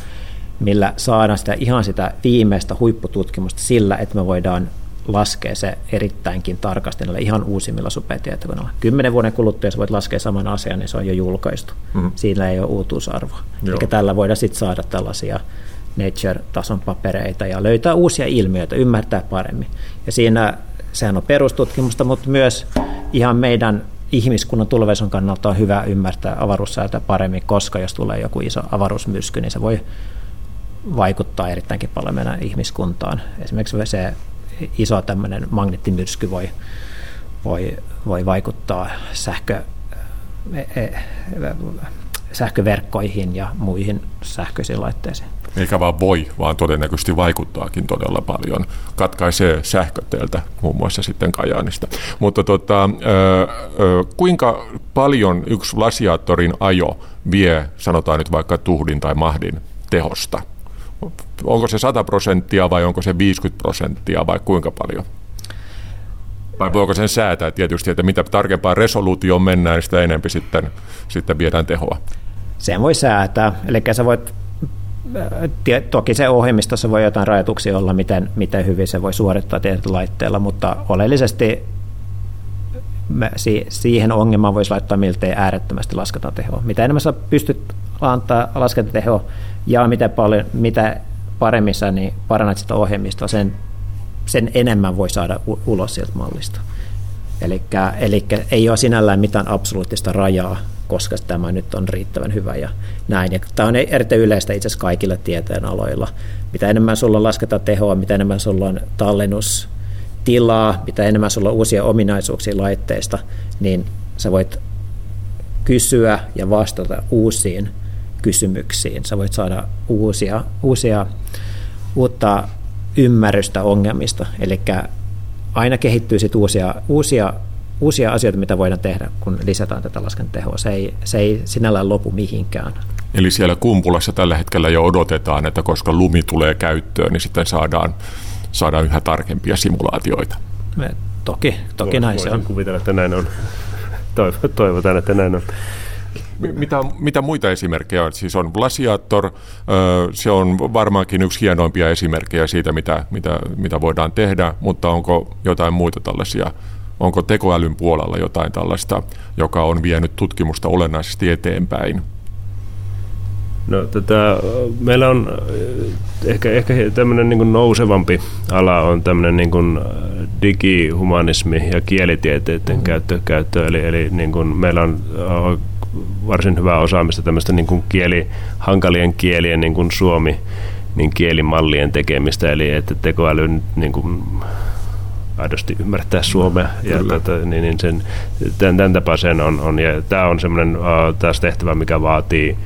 millä saadaan sitä ihan sitä viimeistä huippututkimusta sillä, että me voidaan laskea se erittäinkin tarkasti näillä ihan uusimmilla supertietokoneilla. Kymmenen vuoden kuluttua, jos voit laskea saman asian, niin se on jo julkaistu. Mm-hmm. Siinä ei ole uutuusarvoa. Joo. Eikä tällä voida sitten saada tällaisia Nature-tason papereita ja löytää uusia ilmiöitä, ymmärtää paremmin. Ja siinä sehän on perustutkimusta, mutta myös ihan meidän ihmiskunnan tulevaisuuden kannalta on hyvä ymmärtää avaruussäätä paremmin, koska jos tulee joku iso avaruusmyrsky, niin se voi vaikuttaa erittäinkin paljon meidän ihmiskuntaan. Esimerkiksi se iso tämmöinen magneettimyrsky voi, voi, voi vaikuttaa sähkö, e, e, sähköverkkoihin ja muihin sähköisiin laitteisiin. Eikä vaan voi, vaan todennäköisesti vaikuttaakin todella paljon. Katkaisee sähköteeltä muun muassa sitten Kajaanista. Mutta tota, kuinka paljon yksi lasiaattorin ajo vie, sanotaan nyt vaikka tuhdin tai mahdin tehosta? Onko se 100 prosenttia vai onko se 50 prosenttia vai kuinka paljon? Vai voiko sen säätää tietysti, että mitä tarkempaan resoluutioon mennään, sitä enemmän sitten, sitten viedään tehoa? Sen voi säätää. Eli sä voit Toki se ohjelmistossa voi jotain rajoituksia olla, miten, miten hyvin se voi suorittaa tietyllä laitteella, mutta oleellisesti siihen ongelmaan voisi laittaa miltei äärettömästi laskentatehoa. Mitä enemmän sä pystyt antaa laskentatehoa ja mitä, paljon, mitä paremmin sä niin parannat sitä ohjelmistoa, sen, sen enemmän voi saada ulos sieltä mallista. Eli ei ole sinällään mitään absoluuttista rajaa koska tämä nyt on riittävän hyvä ja näin. Ja tämä on erittäin yleistä itse asiassa kaikilla tieteen aloilla. Mitä enemmän sulla lasketaan tehoa, mitä enemmän sulla on tallennustilaa, mitä enemmän sulla on uusia ominaisuuksia laitteista, niin sä voit kysyä ja vastata uusiin kysymyksiin. Sä voit saada uusia, uusia uutta ymmärrystä ongelmista. Eli aina kehittyy sit uusia, uusia uusia asioita, mitä voidaan tehdä, kun lisätään tätä laskentatehoa. Se ei, se ei sinällään lopu mihinkään. Eli siellä Kumpulassa tällä hetkellä jo odotetaan, että koska lumi tulee käyttöön, niin sitten saadaan, saadaan yhä tarkempia simulaatioita. Me, toki, toki näin se on. kuvitella, että näin on. Toivotaan, että näin on. Mitä, mitä muita esimerkkejä on? Siis on Blasiator, se on varmaankin yksi hienoimpia esimerkkejä siitä, mitä, mitä, mitä voidaan tehdä, mutta onko jotain muita tällaisia Onko tekoälyn puolella jotain tällaista, joka on vienyt tutkimusta olennaisesti eteenpäin? No, tätä, meillä on ehkä, ehkä tämmöinen niin nousevampi ala on tämmöinen niin kuin digihumanismi ja kielitieteiden mm. käyttö, käyttö. Eli, eli niin kuin meillä on varsin hyvää osaamista tämmöistä niin kuin kieli, hankalien kielien niin kuin suomi niin kielimallien tekemistä, eli että tekoälyn niin kuin, aidosti ymmärtää suomea. Ja tätä, niin, niin sen, tämän, tämän tapaisen on, on, ja tämä on semmoinen uh, taas tehtävä, mikä vaatii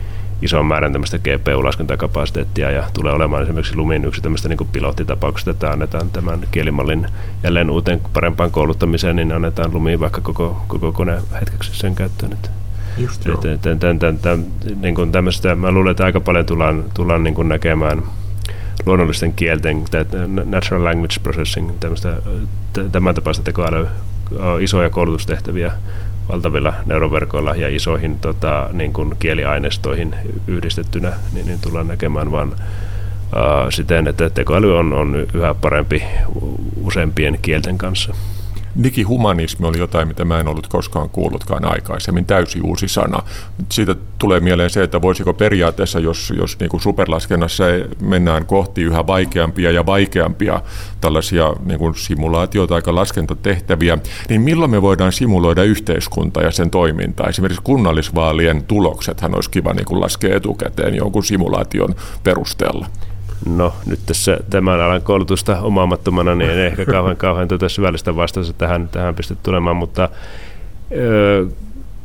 ison määrän tämmöistä GPU-laskentakapasiteettia ja tulee olemaan esimerkiksi Lumin yksi tämmöistä niin pilottitapauksesta, että annetaan tämän kielimallin jälleen uuteen parempaan kouluttamiseen, niin annetaan Lumiin vaikka koko, koko kone hetkeksi sen käyttöön. Että Just joo. Tämän, tämän, tämän, tämän, niin kuin tämmöistä, mä luulen, että aika paljon tullaan, tullaan niin kuin näkemään luonnollisten kielten, natural language processing, tämän tapaista tekoälyä, isoja koulutustehtäviä valtavilla neuroverkoilla ja isoihin tota, niin kuin kieliaineistoihin yhdistettynä, niin, niin tullaan näkemään vaan uh, siten, että tekoäly on, on yhä parempi useampien kielten kanssa. Digihumanismi oli jotain, mitä mä en ollut koskaan kuullutkaan aikaisemmin, täysin uusi sana. Siitä tulee mieleen se, että voisiko periaatteessa, jos, jos niin kuin superlaskennassa mennään kohti yhä vaikeampia ja vaikeampia tällaisia niin kuin simulaatioita tai laskentatehtäviä, niin milloin me voidaan simuloida yhteiskunta ja sen toimintaa? Esimerkiksi kunnallisvaalien tuloksethan olisi kiva niin kuin laskea etukäteen jonkun simulaation perusteella. No nyt tässä tämän alan koulutusta omaamattomana, niin en ehkä kauhean, kauhean tuota syvällistä vastausta tähän, tähän pysty tulemaan, mutta ö,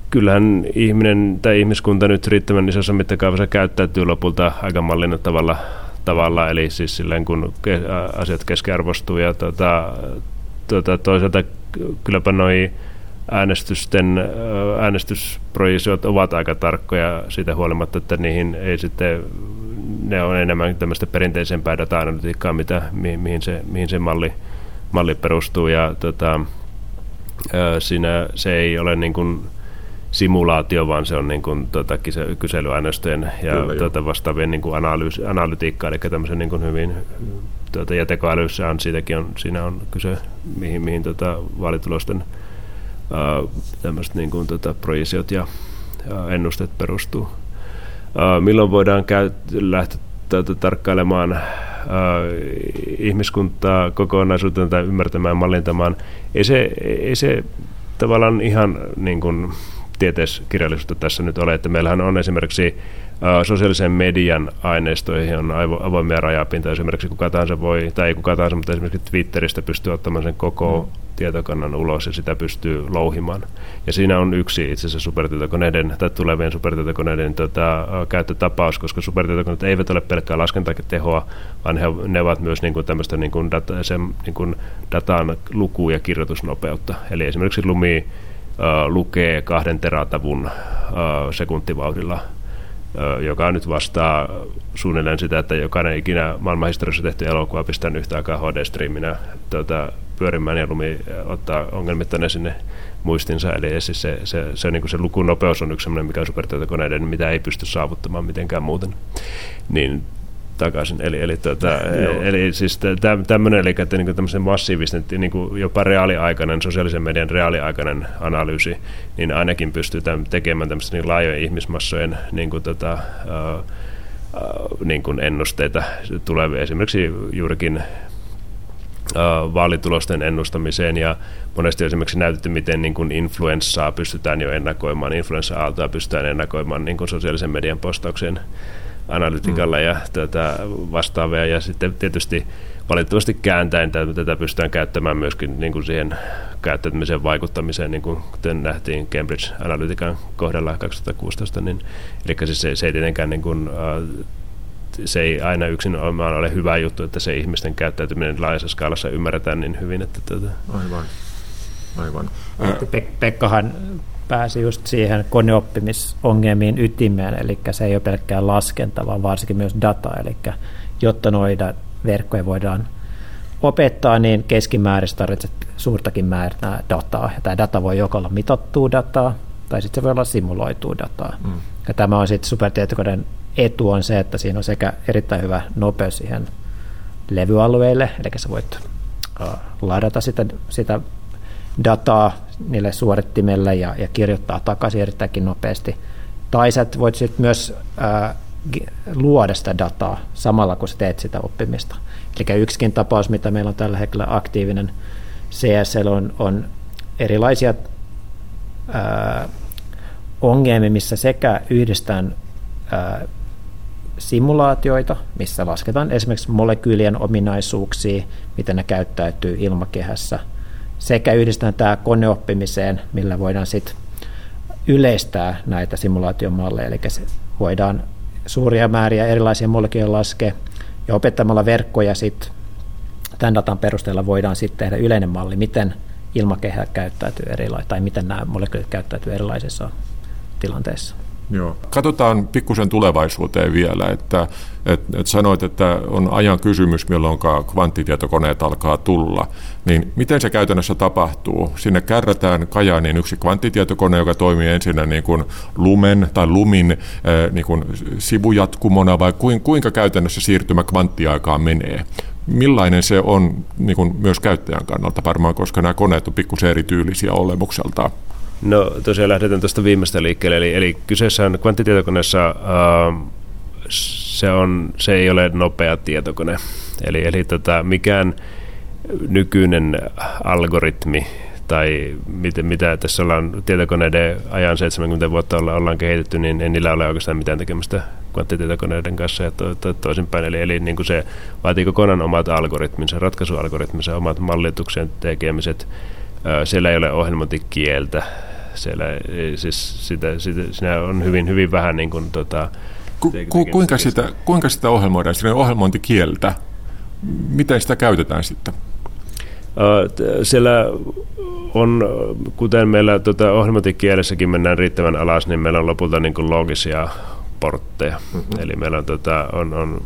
kyllähän ihminen tai ihmiskunta nyt riittävän isossa mittakaavassa käyttäytyy lopulta aika mallinnettavalla tavalla, eli siis silleen kun asiat keskiarvostuu ja tuota, tuota, toisaalta kylläpä noi äänestysten, äänestysprojisiot ovat aika tarkkoja siitä huolimatta, että niihin ei sitten ne on enemmän tämmöistä perinteisempää data-analytiikkaa, mitä, mi, mihin, se, mihin se malli, malli perustuu. Ja tota, siinä se ei ole niin kuin simulaatio, vaan se on niin kuin, tota, kyselyaineistojen ja tuota, vastaavien niin kuin analyys, analytiikkaa, eli tämmöisen niin kuin hyvin tuota, ja tekoälyssä on, siitäkin on, siinä on kyse, mihin, mihin tota, vaalitulosten tämmöiset niin kuin, tota, projisiot ja ää, ennusteet perustuu. Milloin voidaan lähteä tarkkailemaan ihmiskuntaa kokonaisuutena tai ymmärtämään, mallintamaan. Ei se, ei se tavallaan ihan niin kuin, tieteiskirjallisuutta tässä nyt ole, että meillähän on esimerkiksi sosiaalisen median aineistoihin on avoimia rajapintoja. Esimerkiksi kuka tahansa voi, tai ei kuka tahansa, mutta esimerkiksi Twitteristä pystyy ottamaan sen koko mm. tietokannan ulos ja sitä pystyy louhimaan. Ja siinä on yksi itse asiassa supertietokoneiden tai tulevien supertietokoneiden tota, käyttötapaus, koska supertietokoneet eivät ole pelkkää laskentatehoa, vaan he, ne ovat myös niin kuin tämmöistä niin kuin data, sen, niin kuin datan luku- ja kirjoitusnopeutta. Eli esimerkiksi Lumi lukee kahden teratavun uh, sekuntivauhdilla joka nyt vastaa suunnilleen sitä, että jokainen ikinä maailmanhistoriassa tehty elokuva pistää yhtä aikaa HD-striiminä tuota, pyörimään ja lumi ottaa ongelmitta ne sinne muistinsa. Eli siis se, se, se, niin kuin se lukunopeus on yksi sellainen, mikä on supertietokoneiden, mitä ei pysty saavuttamaan mitenkään muuten. Niin takaisin. Eli, eli, tuota, eli siis tämmöinen, eli että niin tämmöisen massiivisten, niin kuin jopa reaaliaikainen, sosiaalisen median reaaliaikainen analyysi, niin ainakin pystyy tämän, tekemään tämmöisten niin laajojen ihmismassojen niin kuin, tota, uh, uh, niin kuin ennusteita tulevia. Esimerkiksi juurikin vaalitulosten ennustamiseen ja monesti esimerkiksi näytetty, miten niin kuin influenssaa pystytään jo ennakoimaan, influenssa-aaltoa pystytään ennakoimaan niin kuin sosiaalisen median postauksien analytikalla mm. ja tätä vastaavia. Ja sitten tietysti valitettavasti kääntäen tätä pystytään käyttämään myöskin niin kuin siihen käyttäytymisen vaikuttamiseen, niin kuin kuten nähtiin Cambridge Analytican kohdalla 2016. Niin, eli siis se, se ei tietenkään niin kuin, se ei aina yksin ole hyvä juttu, että se ihmisten käyttäytyminen laajassa skaalassa ymmärretään niin hyvin. Että tätä. Aivan. Aivan. Pek- Pekkahan pääsi just siihen koneoppimisongelmien ytimeen, eli se ei ole pelkkää laskenta, vaan varsinkin myös data, eli jotta noita verkkoja voidaan opettaa, niin keskimäärin tarvitset suurtakin määrää dataa, ja tämä data voi joko olla mitattua dataa, tai sitten se voi olla simuloitua dataa. Mm. Ja tämä on sitten supertietokoneen etu on se, että siinä on sekä erittäin hyvä nopeus siihen levyalueelle, eli sä voit ladata sitä, sitä dataa niille suorittimelle ja, ja kirjoittaa takaisin erittäinkin nopeasti. Tai sä voit sitten myös ää, luoda sitä dataa samalla, kun sä teet sitä oppimista. Eli yksikin tapaus, mitä meillä on tällä hetkellä aktiivinen CSL, on, on erilaisia ää, ongelmia, missä sekä yhdistetään ää, simulaatioita, missä lasketaan esimerkiksi molekyylien ominaisuuksia, miten ne käyttäytyy ilmakehässä – sekä yhdistetään tämä koneoppimiseen, millä voidaan sitten yleistää näitä simulaatiomalleja, eli se voidaan suuria määriä erilaisia molekyyleja laskea, ja opettamalla verkkoja sitten tämän datan perusteella voidaan sitten tehdä yleinen malli, miten ilmakehä käyttäytyy erilaisissa, tai miten nämä molekyylit käyttäytyy erilaisissa tilanteissa. Joo. Katsotaan pikkusen tulevaisuuteen vielä, että et, et sanoit, että on ajan kysymys, milloin kvanttitietokoneet alkaa tulla. Niin miten se käytännössä tapahtuu? Sinne kärrätään Kajaanin yksi kvanttitietokone, joka toimii ensinnä niin kuin Lumen tai Lumin äh, niin kuin sivujatkumona, vai kuinka käytännössä siirtymä kvanttiaikaan menee? Millainen se on niin kuin myös käyttäjän kannalta varmaan, koska nämä koneet on pikkusen erityylisiä olemukseltaan? No tosiaan lähdetään tuosta viimeistä liikkeelle, eli, eli kyseessä on kvanttitietokoneessa, äh, se, on, se ei ole nopea tietokone, eli, eli tota, mikään nykyinen algoritmi tai mitä, mitä tässä ollaan tietokoneiden ajan 70 vuotta olla, ollaan kehitetty, niin ei niillä ole oikeastaan mitään tekemistä kvanttitietokoneiden kanssa ja to, to, toisinpäin. Eli, eli niin kuin se vaatii kokonaan omat algoritminsa, ratkaisualgoritminsa, omat mallituksen tekemiset. Siellä ei ole ohjelmointikieltä, siellä siis sitä, sitä, siinä on hyvin, hyvin vähän niin kuin, tota, ku, ku, kuinka, sitä, kuinka sitä ohjelmoidaan? On ohjelmointikieltä. Miten sitä käytetään sitten? Siellä on, kuten meillä tuota, ohjelmointikielessäkin mennään riittävän alas, niin meillä on lopulta niin kuin logisia portteja. Mm-hmm. Eli meillä on, tuota, on, on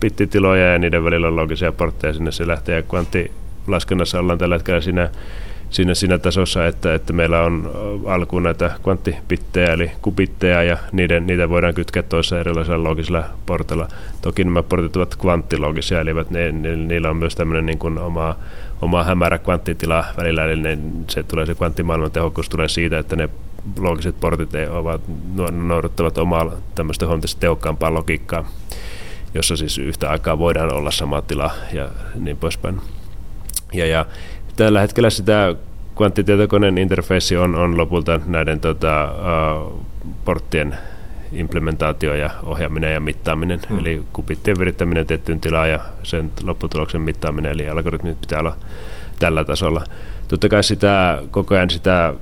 pittitiloja ja niiden välillä on logisia portteja. Sinne se lähtee ja kvanttilaskennassa ollaan tällä hetkellä siinä siinä, siinä tasossa, että, että meillä on alkuun näitä kvanttipittejä eli kupittejä ja niiden, niitä voidaan kytkeä toisessa erilaisella logisella portilla. Toki nämä portit ovat kvanttilogisia, eli ne, ne, niillä on myös tämmöinen niin kuin oma, oma hämärä kvanttitila välillä, eli ne, se, tulee, se kvanttimaailman tehokkuus tulee siitä, että ne loogiset portit ovat, noudattavat omaa tämmöistä huomattavasti tehokkaampaa logiikkaa, jossa siis yhtä aikaa voidaan olla sama tila ja niin poispäin. Ja, ja tällä hetkellä sitä kvanttitietokoneen interfeissi on, on lopulta näiden tota, uh, porttien implementaatio ja ohjaaminen ja mittaaminen, hmm. eli kupittien virittäminen tiettyyn tilaan ja sen lopputuloksen mittaaminen, eli algoritmit pitää olla tällä tasolla. Totta kai sitä, koko ajan sitä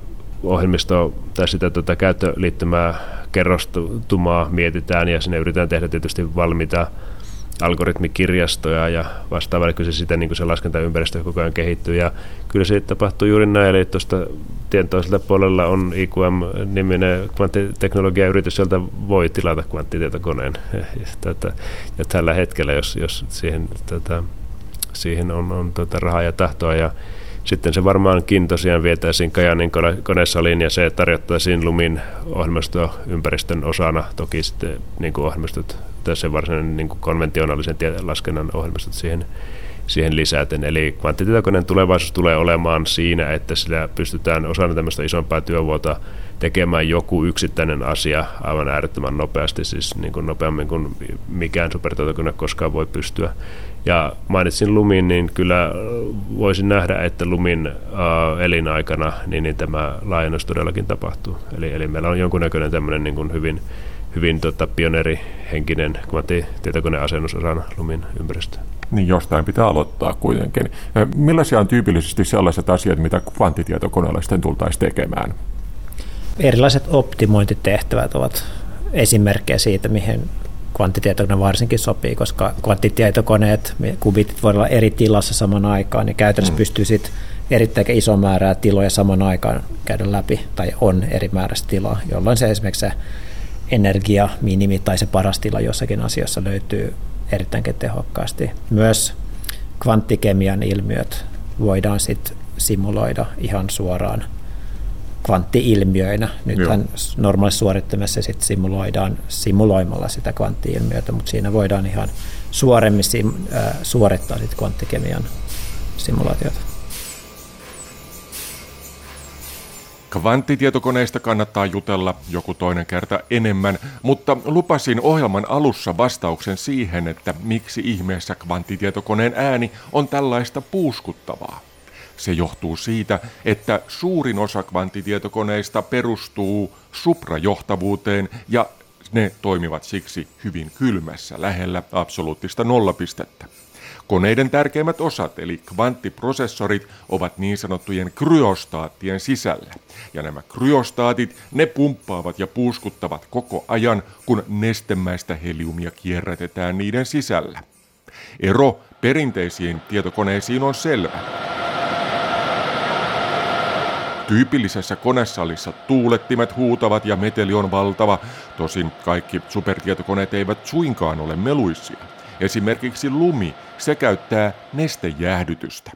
ohjelmistoa tai sitä tota, käyttöliittymää kerrostumaa mietitään ja sinne yritetään tehdä tietysti valmiita algoritmikirjastoja ja vastaavaa, kyllä se sitä niin se laskentaympäristö koko ajan kehittyy. Ja kyllä se tapahtuu juuri näin, eli tuosta tien toisella puolella on IQM-niminen kvanttiteknologiayritys, jolta voi tilata kvanttitietokoneen. Tätä, ja tällä hetkellä, jos, jos siihen, tätä, siihen on, on tuota rahaa ja tahtoa ja sitten se varmaankin tosiaan vietäisiin Kajanin konesaliin ja se tarjottaisiin Lumin ohjelmistoympäristön osana. Toki sitten niin kuin ohjelmistot, tässä varsinainen niin kuin konventionaalisen laskennan ohjelmistot siihen, siihen lisäten. Eli kvanttitietokoneen tulevaisuus tulee olemaan siinä, että sillä pystytään osana tämmöistä isompaa työvuota tekemään joku yksittäinen asia aivan äärettömän nopeasti, siis niin kuin nopeammin kuin mikään supertietokone koskaan voi pystyä. Ja mainitsin Lumin, niin kyllä voisin nähdä, että Lumin äh, elinaikana niin, niin tämä laajennus todellakin tapahtuu. Eli, eli meillä on jonkunnäköinen tämmöinen niin kuin hyvin, hyvin tota, pioneerihenkinen kvanttitietokoneasennus osana Lumin ympäristöä. Niin jostain pitää aloittaa kuitenkin. Millaisia on tyypillisesti sellaiset asiat, mitä kvanttitietokoneella sitten tultaisiin tekemään? Erilaiset optimointitehtävät ovat esimerkkejä siitä, mihin kvanttitietokone varsinkin sopii, koska kvanttitietokoneet, kubitit voivat olla eri tilassa saman aikaan, niin käytännössä mm. pystyy sitten erittäin iso määrää tiloja saman aikaan käydä läpi, tai on eri määrästä tilaa, jolloin se esimerkiksi se energia, minimi tai se paras tila jossakin asiassa löytyy erittäin tehokkaasti. Myös kvanttikemian ilmiöt voidaan sitten simuloida ihan suoraan kvanttiilmiöinä. Nythän normaalissa suorittamassa sit simuloidaan simuloimalla sitä kvanttiilmiötä, mutta siinä voidaan ihan suoremmin sim, äh, suorittaa sit kvanttikemian simulaatiota. Kvanttitietokoneista kannattaa jutella joku toinen kerta enemmän, mutta lupasin ohjelman alussa vastauksen siihen, että miksi ihmeessä kvanttitietokoneen ääni on tällaista puuskuttavaa. Se johtuu siitä, että suurin osa kvanttitietokoneista perustuu suprajohtavuuteen ja ne toimivat siksi hyvin kylmässä, lähellä absoluuttista nollapistettä. Koneiden tärkeimmät osat, eli kvanttiprosessorit, ovat niin sanottujen kryostaattien sisällä. Ja nämä kryostaatit, ne pumppaavat ja puuskuttavat koko ajan, kun nestemäistä heliumia kierrätetään niiden sisällä. Ero perinteisiin tietokoneisiin on selvä. Tyypillisessä konesalissa tuulettimet huutavat ja meteli on valtava, tosin kaikki supertietokoneet eivät suinkaan ole meluisia. Esimerkiksi Lumi, se käyttää nestejäähdytystä.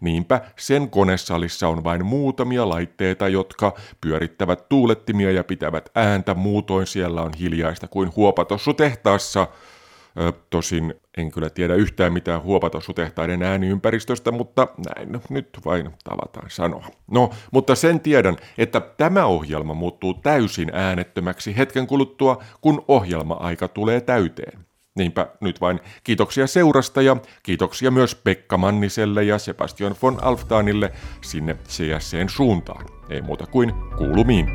Niinpä sen konesalissa on vain muutamia laitteita, jotka pyörittävät tuulettimia ja pitävät ääntä, muutoin siellä on hiljaista kuin huopatossu tehtaassa – Tosin en kyllä tiedä yhtään mitään huopatossutehtaiden ääniympäristöstä, mutta näin nyt vain tavataan sanoa. No, mutta sen tiedän, että tämä ohjelma muuttuu täysin äänettömäksi hetken kuluttua, kun ohjelma-aika tulee täyteen. Niinpä nyt vain kiitoksia seurasta ja kiitoksia myös Pekka Manniselle ja Sebastian von Alftanille sinne CSCn suuntaan. Ei muuta kuin kuulumiin.